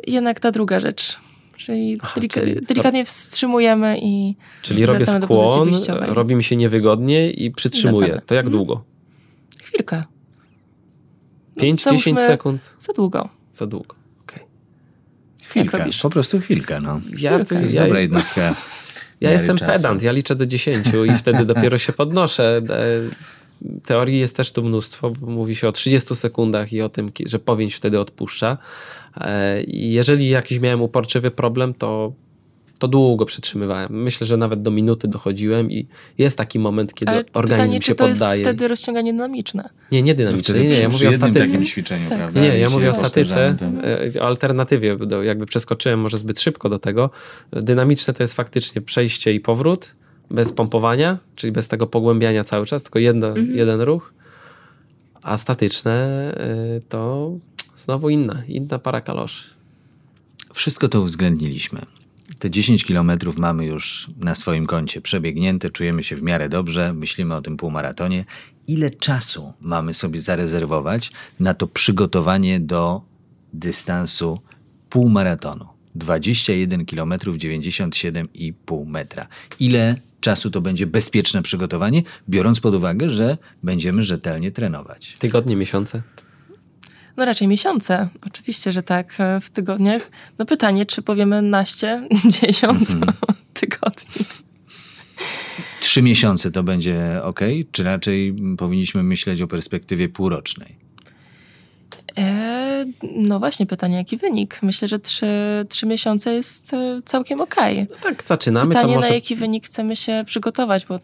Jednak ta druga rzecz. Czyli, delika- czyli- delikatnie wstrzymujemy i Czyli robię skłon, robi mi się niewygodnie i przytrzymuję. Wracamy. To jak Mhm. długo? chwilkę. No, 5-10 załóżmy sekund? Za długo. Za długo. Okej. Chwilkę, po prostu chwilkę, no. Ja, To jest ja, dobra jednostka. ja miary jestem czasu. pedant, ja liczę do 10 i wtedy dopiero się podnoszę. E, Teorii jest też tu mnóstwo, bo mówi się o 30 sekundach i o tym, że powięź wtedy odpuszcza. E, I jeżeli jakiś miałem uporczywy problem, to, to długo przytrzymywałem. Myślę, że nawet do minuty dochodziłem i jest taki moment, kiedy Ale organizm pytanie, się czy to poddaje. jest wtedy rozciąganie dynamiczne? Nie, nie No dynamicznie. wtedy Nie, ja mówię o statyce. takim ćwiczeniu, Tak. prawda? Nie, ja mówię o statyce, to- e, o alternatywie, jakby przeskoczyłem może zbyt szybko do tego. Dynamiczne to jest faktycznie przejście i powrót, bez pompowania, czyli bez tego pogłębiania cały czas, tylko jedno, jeden ruch. A statyczne e, to znowu inna, inna para kaloszy. Wszystko to uwzględniliśmy. Te 10 kilometrów mamy już na swoim koncie przebiegnięte, czujemy się w miarę dobrze, myślimy o tym półmaratonie. Ile czasu mamy sobie zarezerwować na to przygotowanie do dystansu półmaratonu? 21 km 97,5 metra. Ile czasu to będzie bezpieczne przygotowanie, biorąc pod uwagę, że będziemy rzetelnie trenować? Tygodnie, miesiące? No raczej miesiące. Oczywiście, że tak. e, W tygodniach. No pytanie, czy powiemy naście, dziesiąt Mhm. tygodni. Trzy miesiące to będzie ok, czy raczej mm, powinniśmy myśleć o perspektywie półrocznej? E, no właśnie, pytanie, jaki wynik? Myślę, że trzy, trzy miesiące jest e, całkiem okej. No tak, zaczynamy Pytanie, to może... na jaki wynik chcemy się przygotować, bo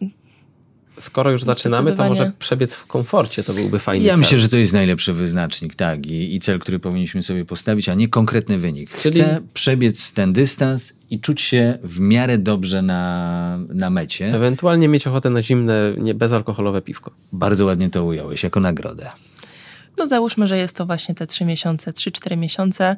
skoro już zaczynamy, to może przebiec w komforcie, to byłby fajny Ja cel. myślę, że to jest najlepszy wyznacznik, tak, i, i cel, który powinniśmy sobie postawić, a nie konkretny wynik. Chcę Czyli- przebiec ten dystans i czuć się w miarę dobrze na, na mecie. Ewentualnie mieć ochotę na zimne, nie, bezalkoholowe piwko. Bardzo ładnie to ująłeś, jako nagrodę. No załóżmy, że jest to właśnie te 3 miesiące, 3-4 miesiące.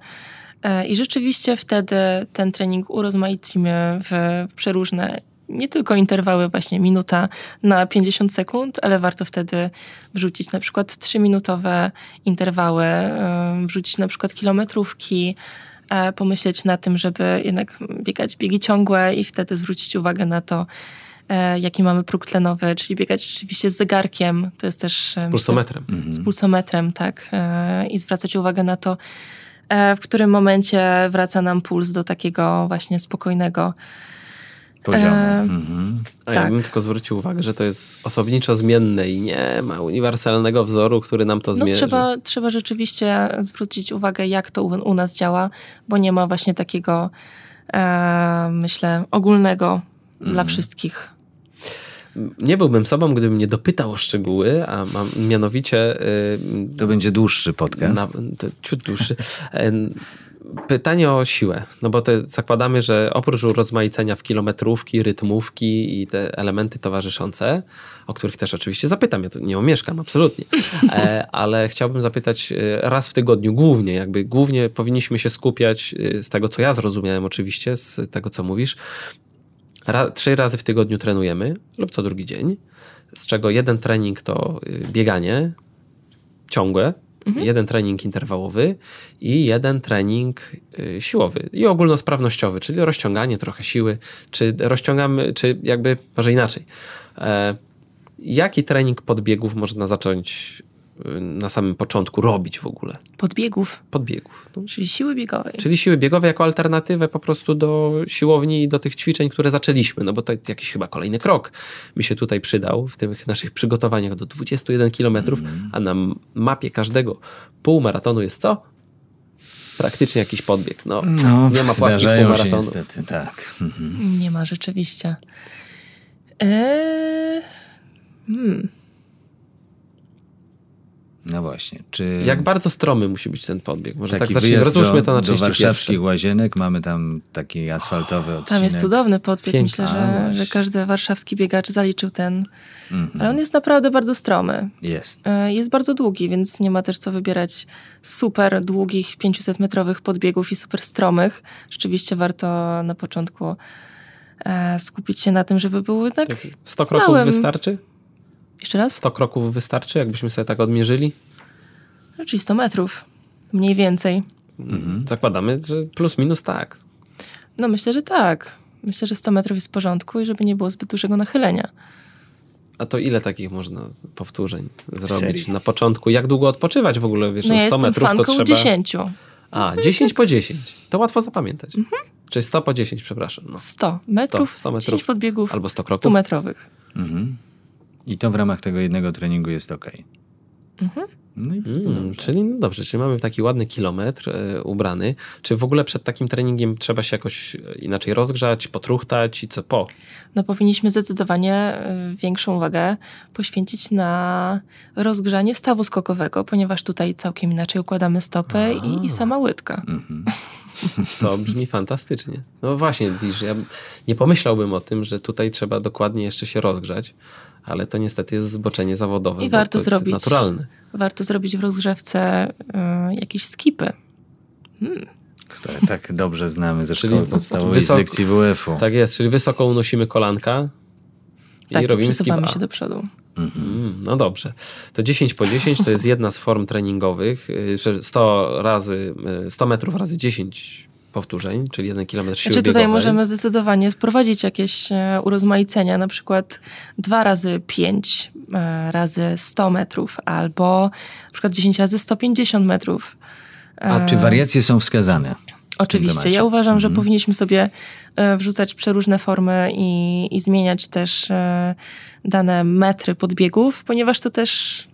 E, I rzeczywiście wtedy ten trening urozmaicimy w, w przeróżne, nie tylko interwały właśnie minuta na 50 sekund, ale warto wtedy wrzucić na przykład 3-minutowe interwały, wrzucić na przykład kilometrówki, e, pomyśleć na tym, żeby jednak biegać biegi ciągłe i wtedy zwrócić uwagę na to, e, jaki mamy próg tlenowy, czyli biegać rzeczywiście z zegarkiem. To jest też... Z myślę, pulsometrem. z pulsometrem, tak. E, I zwracać uwagę na to, w którym momencie wraca nam puls do takiego właśnie spokojnego. Poziomu. E, Mhm. A ja Tak. bym tylko zwrócił uwagę, że to jest osobniczo zmienne i nie ma uniwersalnego wzoru, który nam to No zmierzy. trzeba, trzeba rzeczywiście zwrócić uwagę, jak to u, u nas działa, bo nie ma właśnie takiego, e, myślę, ogólnego dla wszystkich. Nie byłbym sobą, gdybym nie dopytał o szczegóły, a mam mianowicie... y, To będzie dłuższy podcast. Na, to ciut dłuższy. Pytanie o siłę, no bo te zakładamy, że oprócz urozmaicenia w kilometrówki, rytmówki i te elementy towarzyszące, o których też oczywiście zapytam, ja tu nie omieszkam, absolutnie, e, ale chciałbym zapytać e, raz w tygodniu głównie, jakby głównie powinniśmy się skupiać e, z tego, co ja zrozumiałem oczywiście, z tego, co mówisz, Ra, trzy razy w tygodniu trenujemy lub co drugi dzień, z czego jeden trening to bieganie ciągłe, jeden trening interwałowy i jeden trening y, siłowy i ogólnosprawnościowy, czyli rozciąganie trochę siły, czy rozciągamy, czy jakby może inaczej. E, jaki trening podbiegów można zacząć na samym początku robić w ogóle? Podbiegów, Podbiegów. No, czyli siły biegowej. Czyli siły biegowe jako alternatywę po prostu do siłowni i do tych ćwiczeń, które zaczęliśmy. No bo to jakiś chyba kolejny krok mi się tutaj przydał w tych naszych przygotowaniach do 21 km, a na mapie każdego półmaratonu jest co? Praktycznie jakiś podbieg. No, No, nie ma płaskich zdarzają się półmaratonów. niestety, tak. Mhm. Nie ma rzeczywiście. Eee, hmm. No właśnie. Czy Jak bardzo stromy musi być ten podbieg? Może tak zacznijmy, rozłóżmy do, to na do części warszawskich pierwsze. łazienek, mamy tam taki asfaltowy odcinek. Tam jest cudowny podbieg. Piękny. Myślę, że, że każdy warszawski biegacz zaliczył ten. Mhm. Ale on jest naprawdę bardzo stromy. Jest. E, Jest bardzo długi, więc nie ma też co wybierać super długich 500-metrowych podbiegów i super stromych. Rzeczywiście warto na początku e, skupić się na tym, żeby był jednak. Tak, 100 z kroków małym- wystarczy? Jeszcze raz? 100 kroków wystarczy, jakbyśmy sobie tak odmierzyli? Czyli 100 metrów. Mniej więcej. Zakładamy, że plus minus tak. No myślę, że tak. Myślę, że 100 metrów jest w porządku i żeby nie było zbyt dużego nachylenia. A to ile takich można powtórzeń zrobić serii? na początku? Jak długo odpoczywać w ogóle? Wiesz, No ja 100 jestem metrów to fanką trzeba... 10. A, 10 po 10. To łatwo zapamiętać. Mhm. Czyli 100 po 10, przepraszam. No. 100 metrów, 100 metrów. 10 podbiegów, Albo 100 kroków. 100 metrowych. Mhm. I to w ramach tego jednego treningu jest ok. No i bardzo Mm, dobrze. czyli no dobrze, czyli mamy taki ładny kilometr e, ubrany. Czy w ogóle przed takim treningiem trzeba się jakoś e, inaczej rozgrzać, potruchtać i co po? No powinniśmy zdecydowanie y, większą uwagę poświęcić na rozgrzanie stawu skokowego, ponieważ tutaj całkiem inaczej układamy stopę i, i sama łydka. Mhm. To brzmi fantastycznie. No właśnie, widzisz, ja nie pomyślałbym o tym, że tutaj trzeba dokładnie jeszcze się rozgrzać, ale to niestety jest zboczenie zawodowe. I warto to, zrobić. naturalne. Warto zrobić w rozgrzewce y, jakieś skipy. Które tak dobrze znamy ze Czyli szkoły to- podstawowej z wysoko- lekcji WF-u. Tak jest, czyli wysoko unosimy kolanka i Tak, robimy przesuwamy skip się A. do przodu. Mm, no dobrze. To 10 po 10 to jest jedna z form treningowych, y, że 100 razy, y, 100 metrów razy 10 powtórzeń, czyli 1 km siły Znaczy tutaj biegowej. możemy zdecydowanie wprowadzić jakieś e, urozmaicenia, na przykład 2 razy 5 e, razy 100 metrów, albo na przykład 10 razy 150 metrów. A czy wariacje są wskazane? Oczywiście. Ja uważam, że powinniśmy sobie e, wrzucać przeróżne formy i, i zmieniać też e, dane metry podbiegów, ponieważ to też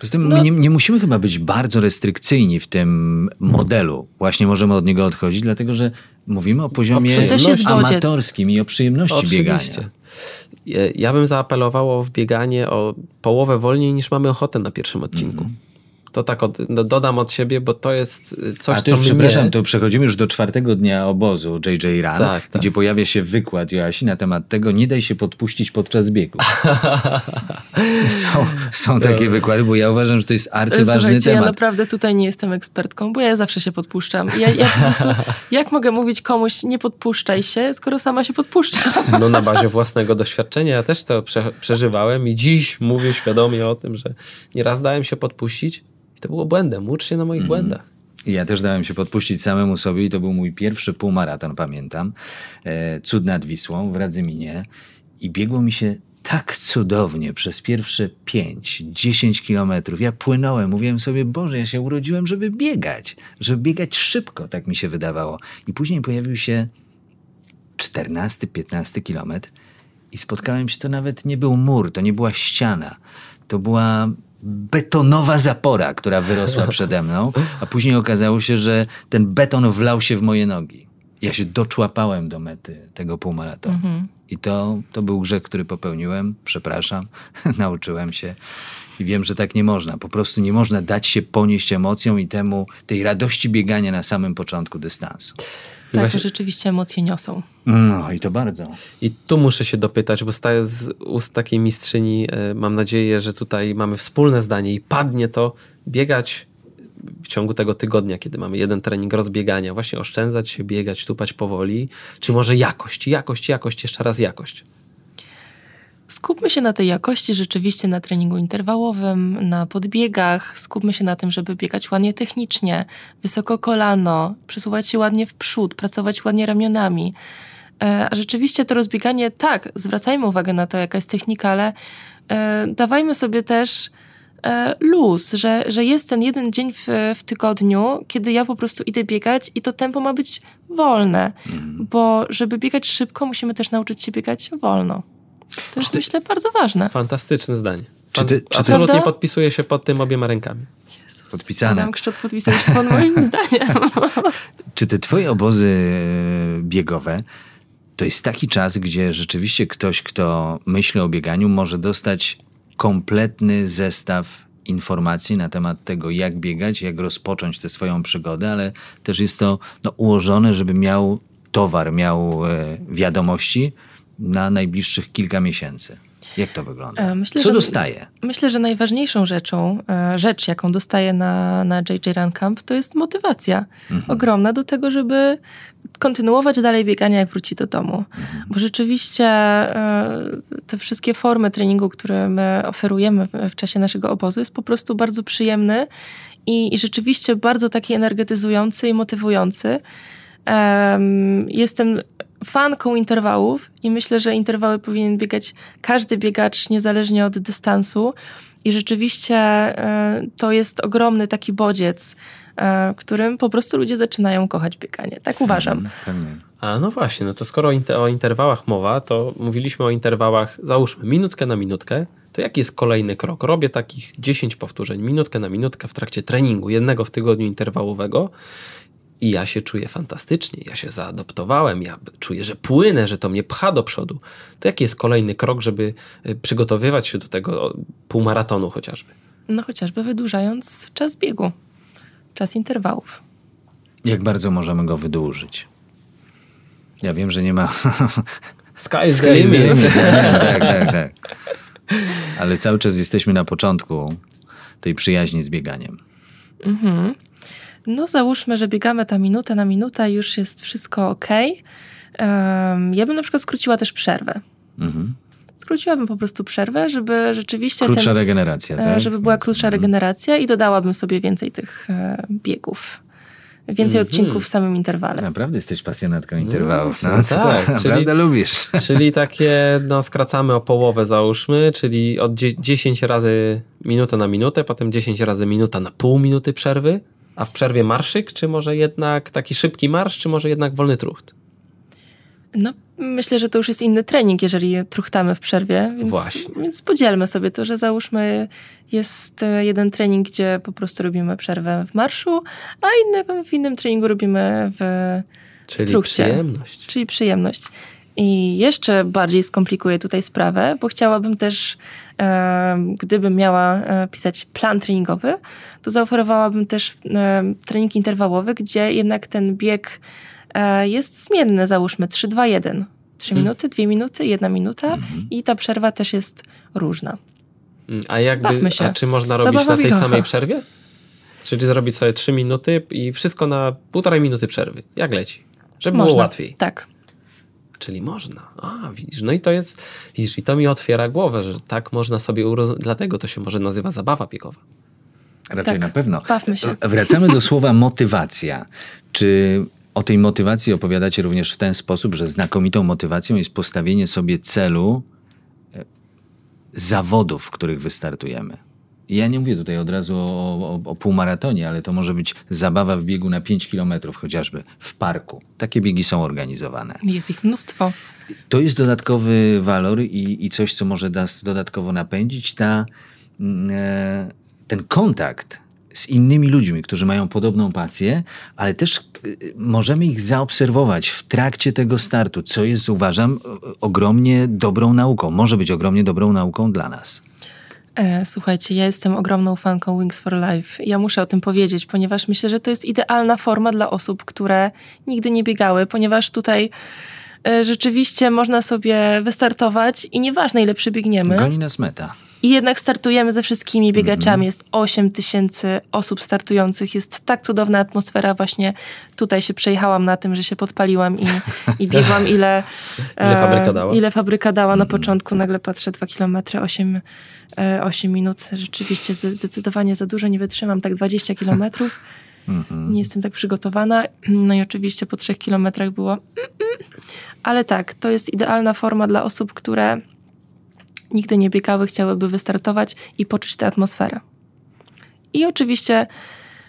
Poza tym No. my nie, nie musimy chyba być bardzo restrykcyjni w tym modelu. Właśnie możemy od niego odchodzić, dlatego że mówimy o poziomie bodziec. amatorskim i o przyjemności biegania. Oczywiście. E, Ja bym zaapelował w bieganie o połowę wolniej niż mamy ochotę na pierwszym odcinku. To tak od, no, dodam od siebie, bo to jest y, coś, A to co już, mnie... przepraszam, to przechodzimy już do czwartego dnia obozu JJ Run, Tak, tak. gdzie pojawia się wykład Joasi na temat tego, nie daj się podpuścić podczas biegu. są, są takie wykłady, bo ja uważam, że to jest arcyważny Słuchajcie, ja temat. naprawdę tutaj nie jestem ekspertką, bo ja zawsze się podpuszczam. Ja, ja po prostu, jak mogę mówić komuś, nie podpuszczaj się, skoro sama się podpuszczam? No na bazie własnego doświadczenia ja też to prze, przeżywałem i dziś mówię świadomie o tym, że nieraz dałem się podpuścić i to było błędem. Ucz się na moich błędach. I Ja też dałem się podpuścić samemu sobie i to był mój pierwszy półmaraton, pamiętam. E, cud nad Wisłą w Radzyminie. I biegło mi się tak cudownie przez pierwsze 5-10 kilometrów. Ja płynąłem, mówiłem sobie, Boże, ja się urodziłem, żeby biegać, żeby biegać szybko, tak mi się wydawało. I później pojawił się 14-15 kilometr i spotkałem się, to nawet nie był mur, to nie była ściana, to była betonowa zapora, która wyrosła przede mną, a później okazało się, że ten beton wlał się w moje nogi. Ja się doczłapałem do mety tego półmaratonu. I to, to był grzech, który popełniłem. Przepraszam, nauczyłem się. I wiem, że tak nie można. Po prostu nie można dać się ponieść emocjom i temu, tej radości biegania na samym początku dystansu. Tak, właśnie- rzeczywiście emocje niosą. No i to bardzo. I tu muszę się dopytać, bo staję z ust takiej mistrzyni. e, Mam nadzieję, że tutaj mamy wspólne zdanie i padnie to biegać w ciągu tego tygodnia, kiedy mamy jeden trening rozbiegania, właśnie oszczędzać się, biegać, tupać powoli, czy może jakość, jakość, jakość, jeszcze raz jakość. Skupmy się na tej jakości rzeczywiście na treningu interwałowym, na podbiegach. Skupmy się na tym, żeby biegać ładnie technicznie, wysoko kolano, przesuwać się ładnie w przód, pracować ładnie ramionami. E, A rzeczywiście to rozbieganie, tak, zwracajmy uwagę na to, jaka jest technika, ale e, dawajmy sobie też e, luz, że, że jest ten jeden dzień w, w tygodniu, kiedy ja po prostu idę biegać i to tempo ma być wolne, bo żeby biegać szybko, musimy też nauczyć się biegać wolno. To jest, myślę, bardzo ważne. Fantastyczne zdanie. Czy ty- czy ty- Absolutnie Prawda? podpisuję się pod tym obiema rękami. Podpisane. Adam Kszczot podpisał się pod moim zdaniem. Czy te twoje obozy e, biegowe to jest taki czas, gdzie rzeczywiście ktoś, kto myśli o bieganiu, może dostać kompletny zestaw informacji na temat tego, jak biegać, jak rozpocząć tę swoją przygodę, ale też jest to no, ułożone, żeby miał towar, miał e, wiadomości na najbliższych kilka miesięcy. Jak to wygląda? E, myślę, Co że- dostaje? Myślę, że najważniejszą rzeczą, e, rzecz, jaką dostaję na, na JJ Run Camp, to jest motywacja ogromna do tego, żeby kontynuować dalej biegania, jak wróci do domu. Bo rzeczywiście e, te wszystkie formy treningu, które my oferujemy w- czasie naszego obozu, jest po prostu bardzo przyjemny i, i rzeczywiście bardzo taki energetyzujący i motywujący. Em, jestem fanką interwałów i myślę, że interwały powinien biegać każdy biegacz niezależnie od dystansu. I rzeczywiście e, to jest ogromny taki bodziec, e, którym po prostu ludzie zaczynają kochać bieganie. Tak uważam. Pewnie. A no właśnie, no to skoro o interwałach mowa, to mówiliśmy o interwałach, załóżmy, minutkę na minutkę, to jaki jest kolejny krok? Robię takich 10 powtórzeń, minutkę na minutkę w trakcie treningu, jednego w tygodniu interwałowego i ja się czuję fantastycznie, ja się zaadoptowałem, ja czuję, że płynę, że to mnie pcha do przodu. To jaki jest kolejny krok, żeby y, przygotowywać się do tego półmaratonu chociażby? No chociażby wydłużając czas biegu, czas interwałów. Jak bardzo możemy go wydłużyć? Ja wiem, że nie ma Sky is the limit. tak, tak, tak. Ale cały czas jesteśmy na początku tej przyjaźni z bieganiem. No załóżmy, że biegamy ta minutę na minutę, już jest wszystko ok. Em, ja bym na przykład skróciła też przerwę. Mhm. Skróciłabym po prostu przerwę, żeby rzeczywiście Krótsza ten, regeneracja, e, tak? żeby była krótsza regeneracja i dodałabym sobie więcej tych e, biegów. Więcej odcinków w samym interwale. Naprawdę jesteś pasjonatką interwałów. No, No, tak, tak, czyli- naprawdę lubisz. Czyli takie, no skracamy o połowę załóżmy, czyli od dzie- 10 razy minuta na minutę, potem 10 razy minuta na pół minuty przerwy, a w przerwie marszyk, czy może jednak taki szybki marsz, czy może jednak wolny trucht? No, myślę, że to już jest inny trening, jeżeli truchtamy w przerwie, więc, Właśnie. więc podzielmy sobie to, że załóżmy jest e, jeden trening, gdzie po prostu robimy przerwę w marszu, a innego w innym treningu robimy w, w Czyli truchcie. przyjemność. Czyli przyjemność. I jeszcze bardziej skomplikuję tutaj sprawę, bo chciałabym też, e, gdybym miała e, pisać plan treningowy, to zaoferowałabym też e, trening interwałowy, gdzie jednak ten bieg e, jest zmienny, załóżmy 3-2-1. 3 Hmm. minuty, 2 minuty, 1 minuta Mhm. i ta przerwa też jest różna. Mm, A jakby, a czy można robić Zabawa na tej biegowa. samej przerwie? Czyli zrobić sobie 3 minuty i wszystko na półtorej minuty przerwy. Jak leci? Żeby było Można. łatwiej. Tak. Czyli można. A, widzisz, no i to jest, widzisz, i to mi otwiera głowę, że tak można sobie urozumieć, dlatego to się może nazywa zabawa biegowa. Raczej Tak, na pewno. bawmy się. Wracamy do słowa motywacja. Czy o tej motywacji opowiadacie również w ten sposób, że znakomitą motywacją jest postawienie sobie celu e, zawodów, w których wystartujemy? Ja nie mówię tutaj od razu o, o, o półmaratonie, ale to może być zabawa w biegu na 5 kilometrów chociażby w parku. Takie biegi są organizowane. Jest ich mnóstwo. To jest dodatkowy walor i, i coś, co może nas dodatkowo napędzić, ta, mm, e, ten kontakt z innymi ludźmi, którzy mają podobną pasję, ale też e, możemy ich zaobserwować w trakcie tego startu, co jest, uważam, o- ogromnie dobrą nauką. Może być ogromnie dobrą nauką dla nas. E, Słuchajcie, ja jestem ogromną fanką Wings for Life. Ja muszę o tym powiedzieć, ponieważ myślę, że to jest idealna forma dla osób, które nigdy nie biegały, ponieważ tutaj e, rzeczywiście można sobie wystartować i nieważne ile przebiegniemy. Goni nas meta. I jednak startujemy ze wszystkimi biegaczami. Jest 8 tysięcy osób startujących. Jest tak cudowna atmosfera. Właśnie tutaj się przejechałam na tym, że się podpaliłam i, i biegłam ile, Ile e, fabryka dała? Ile fabryka dała na początku. Nagle patrzę 2 kilometry, 8, e, 8 minut. Rzeczywiście zdecydowanie za dużo. Nie wytrzymam tak 20 kilometrów. Nie jestem tak przygotowana. No i oczywiście po 3 kilometrach było... mm, mm. Ale tak, to jest idealna forma dla osób, które nigdy nie biegały, chciałyby wystartować i poczuć tę atmosferę. I oczywiście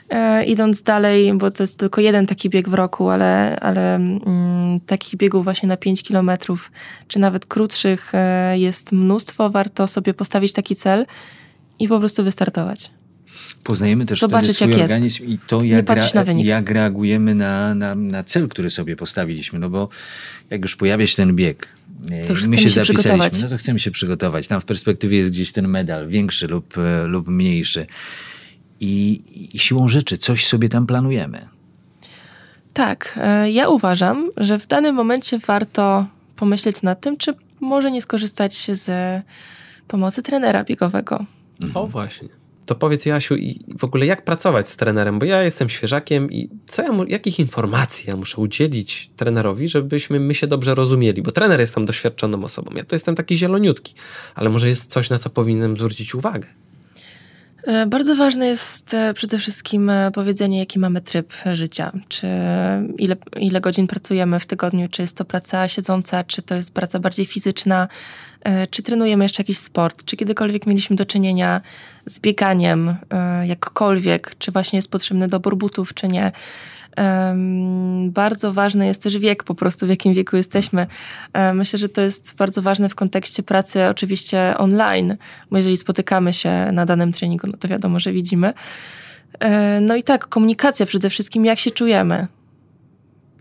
e, idąc dalej, bo to jest tylko jeden taki bieg w roku, ale, ale mm, takich biegów właśnie na 5 kilometrów, czy nawet krótszych e, jest mnóstwo. Warto sobie postawić taki cel i po prostu wystartować. Poznajemy też Zobaczyć, swój jak jest. organizm i to, jak, wynik. jak reagujemy na, na, na cel, który sobie postawiliśmy. No bo jak już pojawia się ten bieg, my chcemy się się zapisaliśmy, no to chcemy się przygotować. Tam w perspektywie jest gdzieś ten medal, większy lub, e, lub mniejszy. I, I siłą rzeczy coś sobie tam planujemy. Tak, e, ja uważam, że w danym momencie warto pomyśleć nad tym, czy może nie skorzystać z pomocy trenera biegowego. O właśnie. To powiedz Jasiu, i w ogóle jak pracować z trenerem, bo ja jestem świeżakiem i co ja, mu- jakich informacji ja muszę udzielić trenerowi, żebyśmy my się dobrze rozumieli, bo trener jest tam doświadczoną osobą. Ja to jestem taki zieloniutki, ale może jest coś, na co powinienem zwrócić uwagę. E, Bardzo ważne jest e, przede wszystkim e, powiedzenie, jaki mamy tryb życia. Czy ile, ile godzin pracujemy w tygodniu, czy jest to praca siedząca, czy to jest praca bardziej fizyczna, czy trenujemy jeszcze jakiś sport, czy kiedykolwiek mieliśmy do czynienia z bieganiem, e, jakkolwiek, czy właśnie jest potrzebny dobór butów, czy nie. Bardzo ważny jest też wiek, po prostu w jakim wieku jesteśmy. E, Myślę, że to jest bardzo ważne w kontekście pracy oczywiście online, bo jeżeli spotykamy się na danym treningu, no to wiadomo, że widzimy. E, No i tak, komunikacja przede wszystkim, jak się czujemy.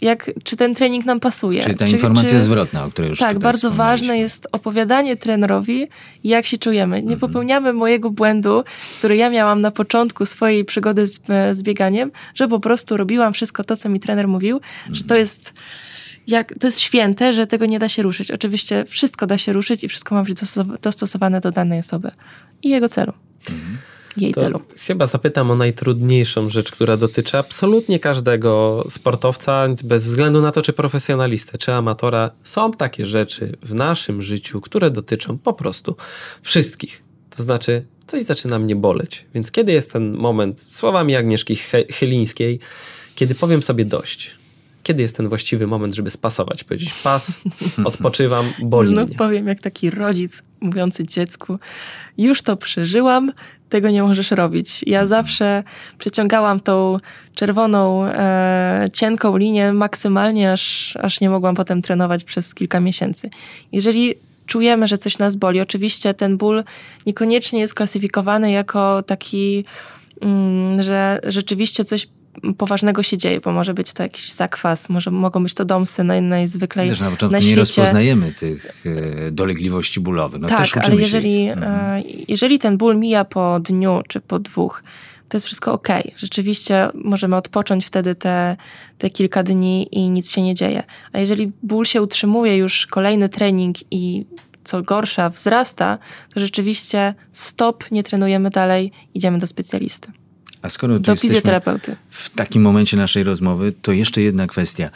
Jak, czy ten trening nam pasuje? Czyli ta Czy- informacja czy- zwrotna, o której już tak, bardzo ważne jest opowiadanie trenerowi, jak się czujemy. Nie Mhm. popełniamy mojego błędu, który ja miałam na początku swojej przygody z, e, z bieganiem, że po prostu robiłam wszystko to, co mi trener mówił, że Mhm. to jest. Jak, to jest święte, że tego nie da się ruszyć. Oczywiście wszystko da się ruszyć i wszystko ma być dostosow- dostosowane do danej osoby i jego celu. Jej To celu. chyba zapytam o najtrudniejszą rzecz, która dotyczy absolutnie każdego sportowca, bez względu na to, czy profesjonalistę, czy amatora. Są takie rzeczy w naszym życiu, które dotyczą po prostu wszystkich. To znaczy, coś zaczyna mnie boleć. Więc kiedy jest ten moment, słowami Agnieszki Chy- Chylińskiej, kiedy powiem sobie dość? Kiedy jest ten właściwy moment, żeby spasować? Powiedzieć pas, odpoczywam, boli Znów mnie. powiem, jak taki rodzic mówiący dziecku, już to przeżyłam, tego nie możesz robić. Ja zawsze przeciągałam tą czerwoną, e, cienką linię maksymalnie, aż, aż nie mogłam potem trenować przez kilka miesięcy. Jeżeli czujemy, że coś nas boli, oczywiście ten ból niekoniecznie jest klasyfikowany jako taki, mm, że rzeczywiście coś poważnego się dzieje, bo może być to jakiś zakwas, może mogą być to domsy naj, najzwyklej Też na początku na nie rozpoznajemy tych e, dolegliwości bólowych. No tak, ale jeżeli, się. Mhm. e, jeżeli ten ból mija po dniu czy po dwóch, to jest wszystko ok. Rzeczywiście możemy odpocząć wtedy te, te kilka dni i nic się nie dzieje. A jeżeli ból się utrzymuje już kolejny trening i co gorsza wzrasta, to rzeczywiście stop, nie trenujemy dalej, idziemy do specjalisty, A skoro do fizjoterapeuty. w takim momencie naszej rozmowy, to jeszcze jedna kwestia.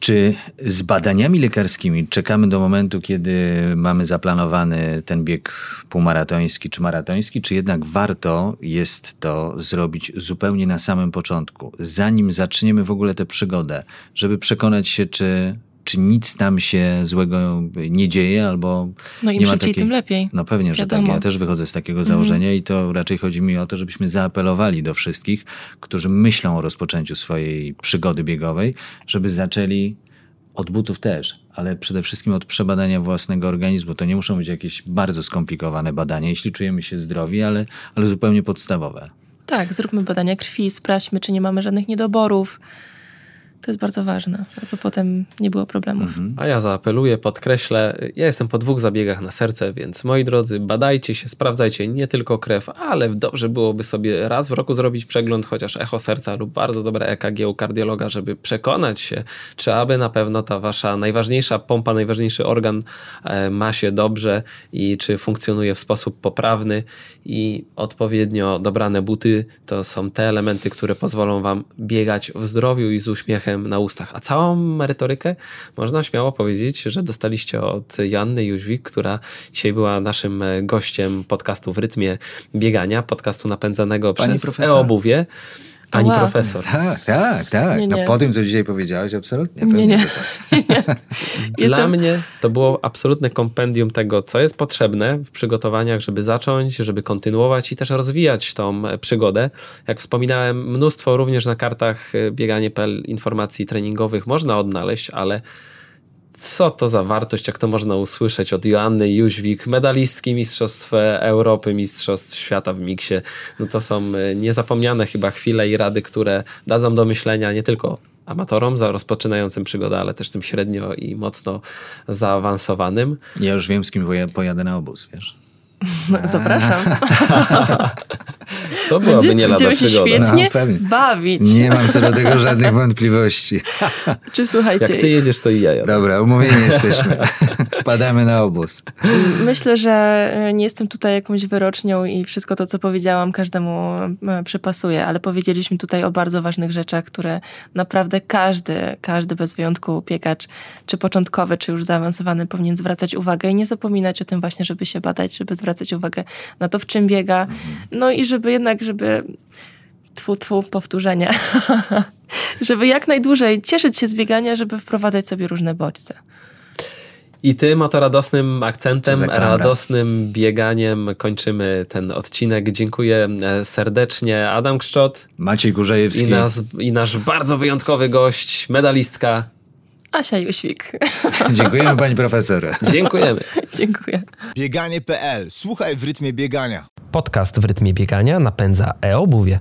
Czy z badaniami lekarskimi czekamy do momentu, kiedy mamy zaplanowany ten bieg półmaratoński czy maratoński, czy jednak warto jest to zrobić zupełnie na samym początku, zanim zaczniemy w ogóle tę przygodę, żeby przekonać się, czy, czy nic tam się złego nie dzieje, albo No im nie ma szybciej, takiej... tym lepiej. No pewnie, że tak. Wiadomo. Ja też wychodzę z takiego założenia i to raczej chodzi mi o to, żebyśmy zaapelowali do wszystkich, którzy myślą o rozpoczęciu swojej przygody biegowej, żeby zaczęli od butów też, ale przede wszystkim od przebadania własnego organizmu. To nie muszą być jakieś bardzo skomplikowane badania, jeśli czujemy się zdrowi, ale, ale zupełnie podstawowe. Tak, zróbmy badania krwi, sprawdźmy, czy nie mamy żadnych niedoborów. To jest bardzo ważne, aby potem nie było problemów. Mhm. A ja zaapeluję, podkreślę, ja jestem po dwóch zabiegach na serce, więc moi drodzy, badajcie się, sprawdzajcie nie tylko krew, ale dobrze byłoby sobie raz w roku zrobić przegląd, chociaż echo serca lub bardzo dobre EKG u kardiologa, żeby przekonać się, czy aby na pewno ta wasza najważniejsza pompa, najważniejszy organ e, ma się dobrze i czy funkcjonuje w sposób poprawny i odpowiednio dobrane buty to są te elementy, które pozwolą wam biegać w zdrowiu i z uśmiechem na ustach. A całą merytorykę można śmiało powiedzieć, że dostaliście od Janny Jóźwik, która dzisiaj była naszym gościem podcastu w rytmie biegania, podcastu napędzanego Pani przez e-obuwie. Pani Wow. profesor. Tak, tak, tak. Nie, No nie. po tym, co dzisiaj powiedziałeś, absolutnie. Nie, pewnie, nie. tak. Dla Jestem- mnie to było absolutne kompendium tego, co jest potrzebne w przygotowaniach, żeby zacząć, żeby kontynuować i też rozwijać tą e, przygodę. Jak wspominałem, mnóstwo również na kartach e, bieganie.pl informacji treningowych można odnaleźć, ale co to za wartość, jak to można usłyszeć od Joanny Jóźwik, medalistki Mistrzostw Europy, Mistrzostw Świata w miksie. No to są e, niezapomniane chyba chwile i rady, które dadzą do myślenia nie tylko amatorom za rozpoczynającym przygodę, ale też tym średnio i mocno zaawansowanym. Ja już wiem, z kim poja- pojadę na obóz, wiesz. No, zapraszam. To byłaby nie lada Będziemy się przygoda. świetnie No, pewnie. bawić. Nie mam co do tego żadnych wątpliwości. Czy słuchajcie, Jak ty jedziesz, to i ja jadę. Dobra, umówieni jesteśmy. Wpadamy na obóz. Myślę, że e, nie jestem tutaj jakąś wyrocznią i wszystko to, co powiedziałam, każdemu e, przypasuje, ale powiedzieliśmy tutaj o bardzo ważnych rzeczach, które naprawdę każdy, każdy bez wyjątku biegacz, czy początkowy, czy już zaawansowany, powinien zwracać uwagę i nie zapominać o tym właśnie, żeby się badać, żeby zwracać uwagę na to, w czym biega, no i żeby jednak, żeby tfu, tfu, powtórzenie, żeby jak najdłużej cieszyć się z biegania, żeby wprowadzać sobie różne bodźce. I tym oto radosnym akcentem, radosnym bieganiem kończymy ten odcinek. Dziękuję e, serdecznie. Adam Kszczot Maciej i, Górzejewski. nas, i nasz bardzo wyjątkowy gość, medalistka. Asia Jóźwik. Dziękujemy pani profesor. Dziękujemy. Dziękuję. Bieganie.pl. Słuchaj w rytmie biegania. Podcast w rytmie biegania napędza e-obuwie.